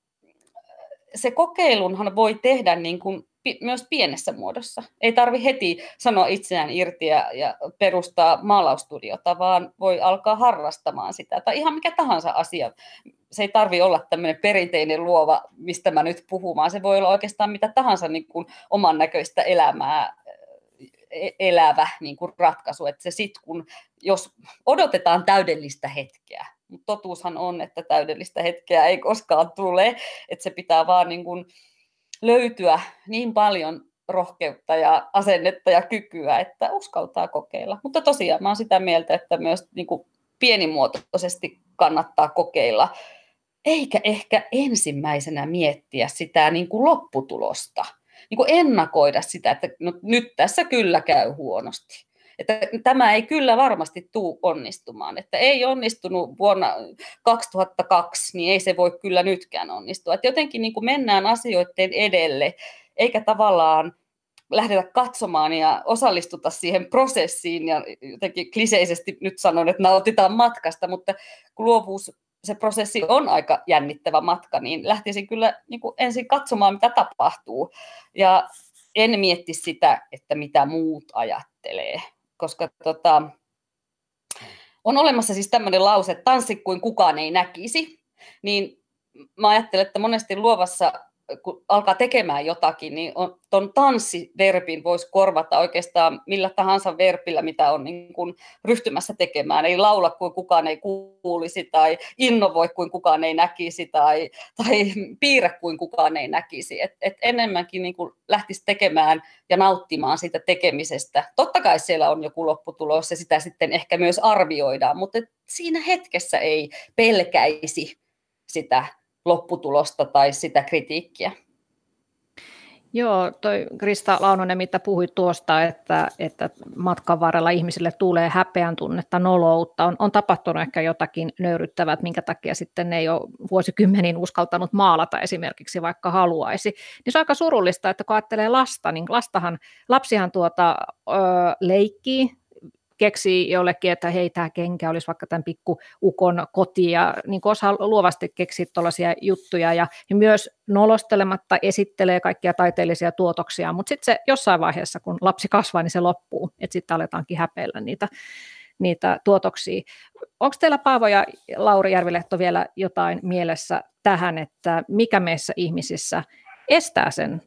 se kokeilunhan voi tehdä niin kuin myös pienessä muodossa. Ei tarvi heti sanoa itseään irti ja, ja perustaa maalaustudiota, vaan voi alkaa harrastamaan sitä. Tai ihan mikä tahansa asia. Se ei tarvi olla tämmöinen perinteinen luova, mistä mä nyt puhun, vaan se voi olla oikeastaan mitä tahansa niin kuin oman näköistä elämää e-, elävä niin kuin ratkaisu. Että se sit, kun, jos odotetaan täydellistä hetkeä, mutta totuushan on, että täydellistä hetkeä ei koskaan tule, että se pitää vaan niin kuin löytyä niin paljon rohkeutta ja asennetta ja kykyä, että uskaltaa kokeilla. Mutta tosiaan mä olen sitä mieltä, että myös niin kuin pienimuotoisesti kannattaa kokeilla, eikä ehkä ensimmäisenä miettiä sitä niin kuin lopputulosta, niin kuin ennakoida sitä, että no, nyt tässä kyllä käy huonosti että tämä ei kyllä varmasti tule onnistumaan. Että ei onnistunut vuonna 2002, niin ei se voi kyllä nytkään onnistua. Että jotenkin niin kuin mennään asioiden edelle, eikä tavallaan lähdetä katsomaan ja osallistuta siihen prosessiin ja jotenkin kliseisesti nyt sanon, että nautitaan matkasta, mutta luovuus, se prosessi on aika jännittävä matka, niin lähtisin kyllä niin kuin ensin katsomaan, mitä tapahtuu ja en mietti sitä, että mitä muut ajattelee, koska tota, on olemassa siis tämmöinen lause, tanssi kuin kukaan ei näkisi, niin mä ajattelen, että monesti luovassa kun alkaa tekemään jotakin, niin on, tanssiverbin voisi korvata oikeastaan millä tahansa verpillä, mitä on niin kuin ryhtymässä tekemään. Ei laula kuin kukaan ei kuulisi, tai innovoi kuin kukaan ei näkisi, tai, tai piirrä kuin kukaan ei näkisi. Et, et enemmänkin niin kuin lähtisi tekemään ja nauttimaan siitä tekemisestä. Totta kai siellä on joku lopputulos, ja sitä sitten ehkä myös arvioidaan, mutta siinä hetkessä ei pelkäisi sitä lopputulosta tai sitä kritiikkiä. Joo, toi Krista Launonen, mitä puhuit tuosta, että, että matkan varrella ihmisille tulee häpeän tunnetta, noloutta, on, on tapahtunut ehkä jotakin nöyryttävää, minkä takia sitten ne ei ole vuosikymmeniin uskaltanut maalata esimerkiksi, vaikka haluaisi. Niin se on aika surullista, että kun ajattelee lasta, niin lastahan, lapsihan tuota, ö, leikkii, keksii jollekin, että hei, tämä kenkä olisi vaikka tämän pikku ukon koti, ja niin osaa luovasti keksiä tuollaisia juttuja, ja, ja myös nolostelematta esittelee kaikkia taiteellisia tuotoksia, mutta sitten se jossain vaiheessa, kun lapsi kasvaa, niin se loppuu, että sitten aletaankin häpeillä niitä, niitä tuotoksia. Onko teillä Paavo ja Lauri Järvilehto vielä jotain mielessä tähän, että mikä meissä ihmisissä estää sen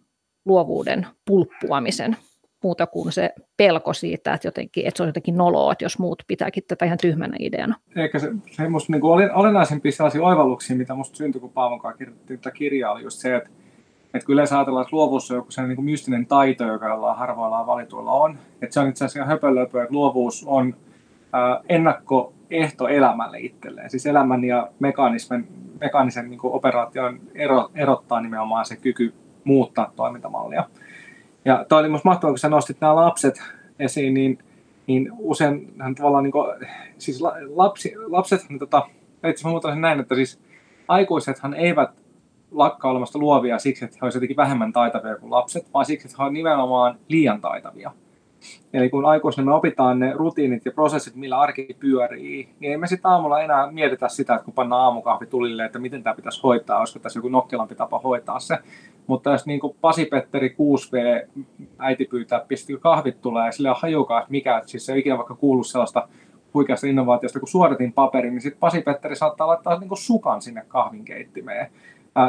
luovuuden pulppuamisen? Muuta kuin se pelko siitä, että, jotenkin, että se on jotenkin noloa, että jos muut pitääkin tätä ihan tyhmänä ideana. Eikä se, se musta niin olennaisempia sellaisia oivalluksia, mitä musta syntyi, kun Paavon kanssa kirjoitettiin tätä kirjaa, oli just se, että, että kyllä yleensä ajatellaan, että luovuus on joku sellainen niin mystinen taito, joka jollain harvoilla valituilla on. Että se on itse asiassa höpölöpö, että luovuus on äh, ennakkoehto elämälle itselleen. Siis elämän ja mekanismin, mekaanisen niin operaation ero, erottaa nimenomaan se kyky muuttaa toimintamallia. Ja toi oli musta mahtavaa, kun sä nostit nämä lapset esiin, niin, niin usein tavallaan niin kuin, siis lapsi, lapset, niin tota, itse mä sen näin, että siis aikuisethan eivät lakkaa olemasta luovia siksi, että he olisivat jotenkin vähemmän taitavia kuin lapset, vaan siksi, että he ovat nimenomaan liian taitavia. Eli kun aikuisena me opitaan ne rutiinit ja prosessit, millä arki pyörii, niin ei me sitten aamulla enää mietitä sitä, että kun pannaan aamukahvi tulille, että miten tämä pitäisi hoitaa, olisiko tässä joku nokkelampi tapa hoitaa se. Mutta jos niin Pasi-Petteri 6V äiti pyytää, pistikö kahvit tulee ja sille hajukaan, että mikä, siis se ei ikinä vaikka kuullut sellaista huikeasta innovaatiosta kuin suodatin paperi, niin sitten Pasi-Petteri saattaa laittaa niin sukan sinne kahvinkeittimeen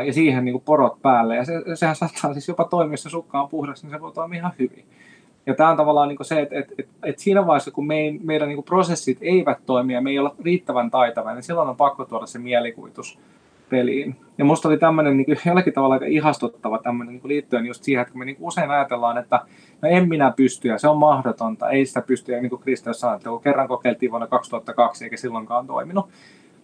ja siihen niin porot päälle. Ja se, sehän saattaa siis jopa toimia, jos se sukka on puhdas, niin se voi toimia ihan hyvin. Ja tämä on tavallaan niin se, että, että, että, että siinä vaiheessa, kun mein, meidän niin prosessit eivät toimi ja me ei olla riittävän taitavia, niin silloin on pakko tuoda se mielikuvitus peliin. Ja musta oli tämmöinen niin jollakin tavalla aika ihastuttava tämmöinen niin liittyen just siihen, että me niin usein ajatellaan, että no en minä pysty ja se on mahdotonta, ei sitä pysty, ja niin kuin Krista sanoi, että kun kerran kokeiltiin vuonna 2002 eikä silloinkaan toiminut,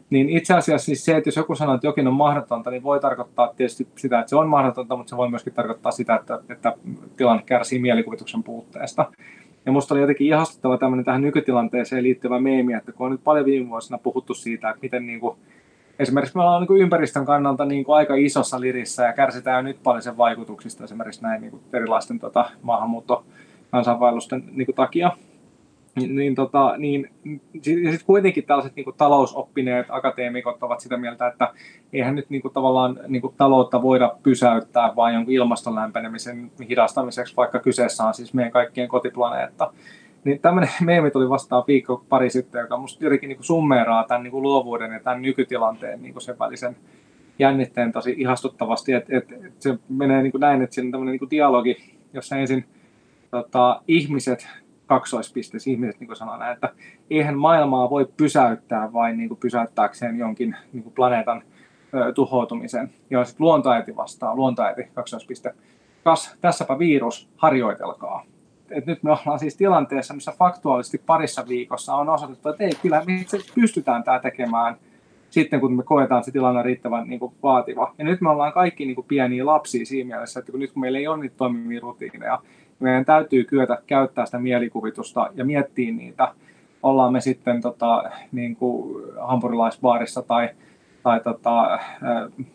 niin itse asiassa siis se, että jos joku sanoo, että jokin on mahdotonta, niin voi tarkoittaa tietysti sitä, että se on mahdotonta, mutta se voi myöskin tarkoittaa sitä, että, että tilanne kärsii mielikuvituksen puutteesta. Ja musta oli jotenkin ihastuttava tämmöinen tähän nykytilanteeseen liittyvä meemi, että kun on nyt paljon viime vuosina puhuttu siitä, että miten niin kuin, esimerkiksi me ollaan niin kuin ympäristön kannalta niin kuin aika isossa lirissä ja kärsitään nyt paljon sen vaikutuksista esimerkiksi näin niin kuin erilaisten tota, maahanmuutto kansainvaellusten niin kuin takia. Niin, niin, tota, niin, ja sitten kuitenkin tällaiset niin kuin talousoppineet akateemikot ovat sitä mieltä, että eihän nyt niin kuin, tavallaan niin kuin, taloutta voida pysäyttää vain jonkun ilmaston lämpenemisen hidastamiseksi, vaikka kyseessä on siis meidän kaikkien kotiplaneetta. Niin tämmöinen meemi tuli vastaan viikko pari sitten, joka musta jotenkin niin summeeraa tämän niin luovuuden ja tämän nykytilanteen niin sen välisen jännitteen tosi ihastuttavasti, että et, et se menee niin näin, että siinä on tämmöinen niin dialogi, jossa ensin tota, ihmiset kaksoispisteessä ihmiset niin sanoo näin, että eihän maailmaa voi pysäyttää vain niin pysäyttääkseen jonkin niin planeetan ö, tuhoutumisen. Ja sitten luontoäiti vastaa, luontoäiti kaksoispiste. Kas, tässäpä virus, harjoitelkaa. Et nyt me ollaan siis tilanteessa, missä faktuaalisesti parissa viikossa on osoitettu, että ei, kyllä me pystytään tämä tekemään sitten, kun me koetaan, että se tilanne riittävän niin kuin, vaativa. Ja nyt me ollaan kaikki niin kuin, pieniä lapsia siinä mielessä, että kun nyt kun meillä ei ole niitä toimivia rutiineja, meidän täytyy kyetä käyttää sitä mielikuvitusta ja miettiä niitä. Ollaan me sitten tota, niin kuin hampurilaisbaarissa tai, tai tota,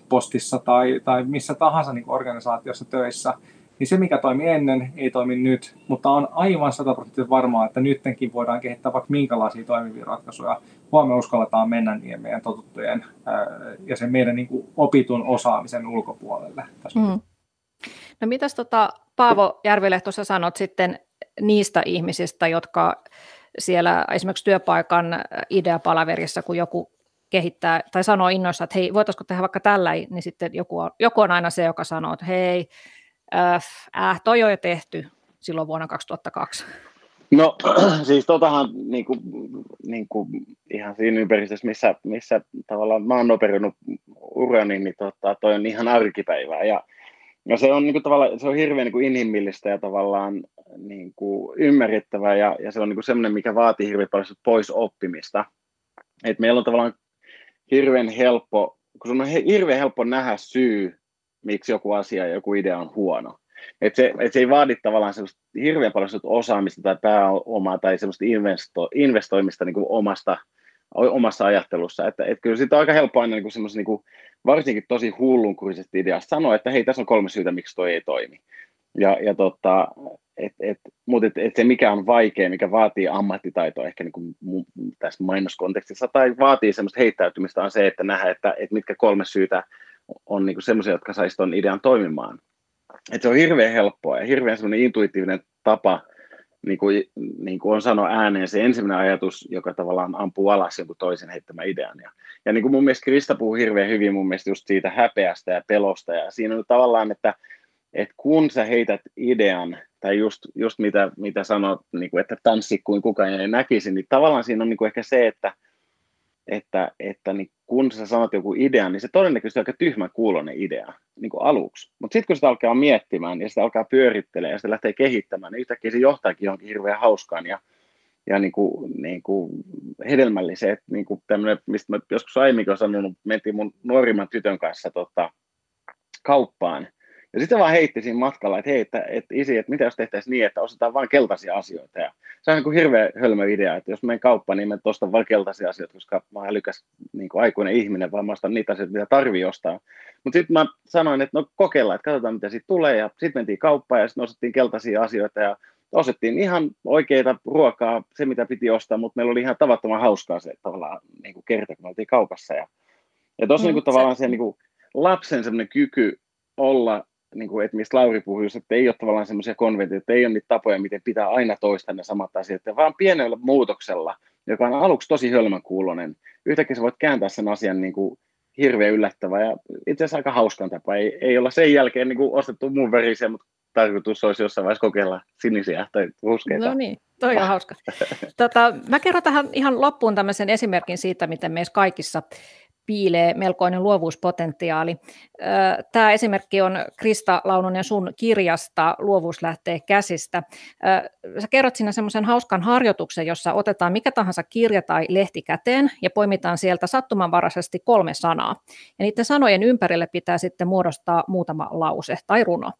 postissa tai, tai missä tahansa niin organisaatiossa töissä, niin se mikä toimi ennen ei toimi nyt, mutta on aivan sataprosenttisesti varmaa, että nyttenkin voidaan kehittää vaikka minkälaisia toimivia ratkaisuja. Huomenna uskalletaan mennä niin meidän totuttujen ää, ja sen meidän niin kuin opitun osaamisen ulkopuolelle. Mm. No mitäs tota, Paavo Järvilehto, sä sanot sitten niistä ihmisistä, jotka siellä esimerkiksi työpaikan ideapalaverissa, kun joku kehittää tai sanoo innoissa, että hei, voitaisiko tehdä vaikka tällä, niin sitten joku on, joku on aina se, joka sanoo, että hei, äh, äh toi on jo tehty silloin vuonna 2002. No siis totahan niin kuin, niin kuin, ihan siinä ympäristössä, missä, missä tavallaan mä oon operannut urani, niin tota, toi on ihan arkipäivää. Ja, ja se on niin kuin, tavallaan, se on hirveän niin kuin inhimillistä ja tavallaan niin kuin, ymmärrettävää ja, ja se on niin kuin semmoinen, mikä vaatii hirveän paljon pois oppimista. Et meillä on tavallaan hirveän helppo, kun sun on hirveän helppo nähdä syy, miksi joku asia ja joku idea on huono. Et se, et se ei vaadi tavallaan semmoista hirveän paljon osaamista tai pääomaa tai semmoista investo, investoimista niin kuin omasta, omassa ajattelussa. Että, et kyllä siitä on aika helppo aina niin kuin niin varsinkin tosi hullunkurisesta ideasta sanoa, että hei, tässä on kolme syytä, miksi toi ei toimi. Ja, ja tota, et, et, mutta et, et se mikä on vaikea, mikä vaatii ammattitaitoa ehkä niin kuin tässä mainoskontekstissa tai vaatii semmoista heittäytymistä on se, että nähdä, että, että mitkä kolme syytä on niin semmoisia, jotka saisi tuon idean toimimaan. Et se on hirveän helppoa ja hirveän semmoinen intuitiivinen tapa, niin kuin, niin kuin on sanonut ääneen, se ensimmäinen ajatus, joka tavallaan ampuu alas jonkun toisen heittämän idean. Ja, ja niin kuin mun mielestä Krista puhuu hirveän hyvin mun mielestä just siitä häpeästä ja pelosta ja siinä on tavallaan, että, että kun sä heität idean, tai just, just mitä, mitä sanot, niin kuin, että tanssi kuin kukaan ei näkisi, niin tavallaan siinä on niin kuin ehkä se, että, että, että niin kun sä sanot joku idea, niin se todennäköisesti on aika tyhmä kuulonen idea niin kuin aluksi. Mutta sitten kun sitä alkaa miettimään ja sitä alkaa pyörittelemään ja sitä lähtee kehittämään, niin yhtäkkiä se johtaakin johonkin hirveän hauskaan ja, ja niin kuin, niin kuin hedelmälliseen. Niin kuin mistä mä joskus aiemmin olen sanonut, mentiin mun nuorimman tytön kanssa tota, kauppaan – ja sitten vaan heitti siinä matkalla, että hei, että, että isi, että mitä jos tehtäisiin niin, että ostetaan vain keltaisia asioita. Ja se on niin kuin hirveä hölmö idea, että jos menen kauppaan, niin mä ostan vain keltaisia asioita, koska mä oon älykäs niin kuin aikuinen ihminen, vaan mä ostan niitä asioita, mitä tarvii ostaa. Mutta sitten mä sanoin, että no kokeillaan, että katsotaan mitä siitä tulee. Ja sitten mentiin kauppaan ja sitten ostettiin keltaisia asioita ja ostettiin ihan oikeita ruokaa, se mitä piti ostaa, mutta meillä oli ihan tavattoman hauskaa se tavallaan niin kuin kerta, kun me oltiin kaupassa. Ja, ja tuossa mm, niin kuin, tavallaan se, se niin kuin, lapsen semmoinen kyky olla niin kuin, että mistä Lauri puhui, että ei ole tavallaan semmoisia konventioita, että ei ole niitä tapoja, miten pitää aina toistaa ne samat asiat, vaan pienellä muutoksella, joka on aluksi tosi hölmön kuulonen, yhtäkkiä sä voit kääntää sen asian niin kuin hirveän yllättävä ja itse asiassa aika hauskan tapa. Ei, ei olla sen jälkeen niin kuin ostettu muun verisiä, mutta tarkoitus olisi jossain vaiheessa kokeilla sinisiä tai ruskeita. No niin, toi on hauska. Tota, mä kerron tähän ihan loppuun tämmöisen esimerkin siitä, miten meissä kaikissa piilee melkoinen luovuuspotentiaali. Tämä esimerkki on Krista Launonen sun kirjasta Luovuus lähtee käsistä. Sä kerrot siinä semmoisen hauskan harjoituksen, jossa otetaan mikä tahansa kirja tai lehti käteen ja poimitaan sieltä sattumanvaraisesti kolme sanaa. Ja niiden sanojen ympärille pitää sitten muodostaa muutama lause tai runo.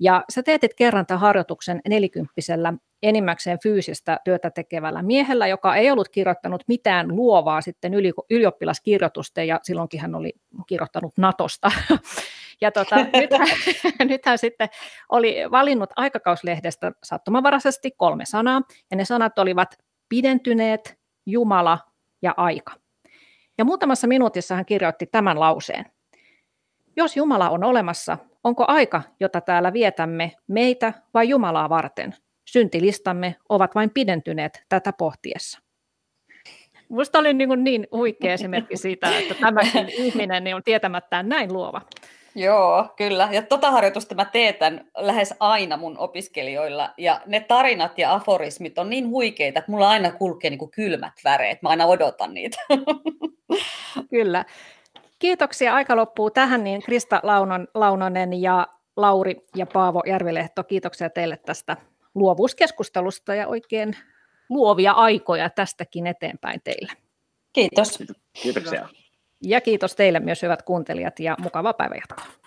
Ja sä teetit kerran tämän harjoituksen nelikymppisellä enimmäkseen fyysistä työtä tekevällä miehellä, joka ei ollut kirjoittanut mitään luovaa sitten ylioppilaskirjoitusten, ja silloinkin hän oli kirjoittanut Natosta. Ja tota, nyt, hän, nyt hän sitten oli valinnut aikakauslehdestä sattumanvaraisesti kolme sanaa, ja ne sanat olivat pidentyneet, Jumala ja aika. Ja muutamassa minuutissa hän kirjoitti tämän lauseen. Jos Jumala on olemassa, onko aika, jota täällä vietämme, meitä vai Jumalaa varten? Syntilistamme ovat vain pidentyneet tätä pohtiessa. Minusta oli niin, niin huikea esimerkki siitä, että tämäkin ihminen niin on tietämättään näin luova. Joo, kyllä. Ja tota harjoitusta mä teetän lähes aina mun opiskelijoilla. Ja ne tarinat ja aforismit on niin huikeita, että mulla aina kulkee niin kuin kylmät väreet. Mä aina odotan niitä. Kyllä. Kiitoksia. Aika loppuu tähän, niin Krista Launon, Launonen ja Lauri ja Paavo Järvilehto, kiitoksia teille tästä luovuuskeskustelusta ja oikein luovia aikoja tästäkin eteenpäin teille. Kiitos. Kiitoksia. Ja kiitos teille myös hyvät kuuntelijat ja mukavaa päivänjatkoa.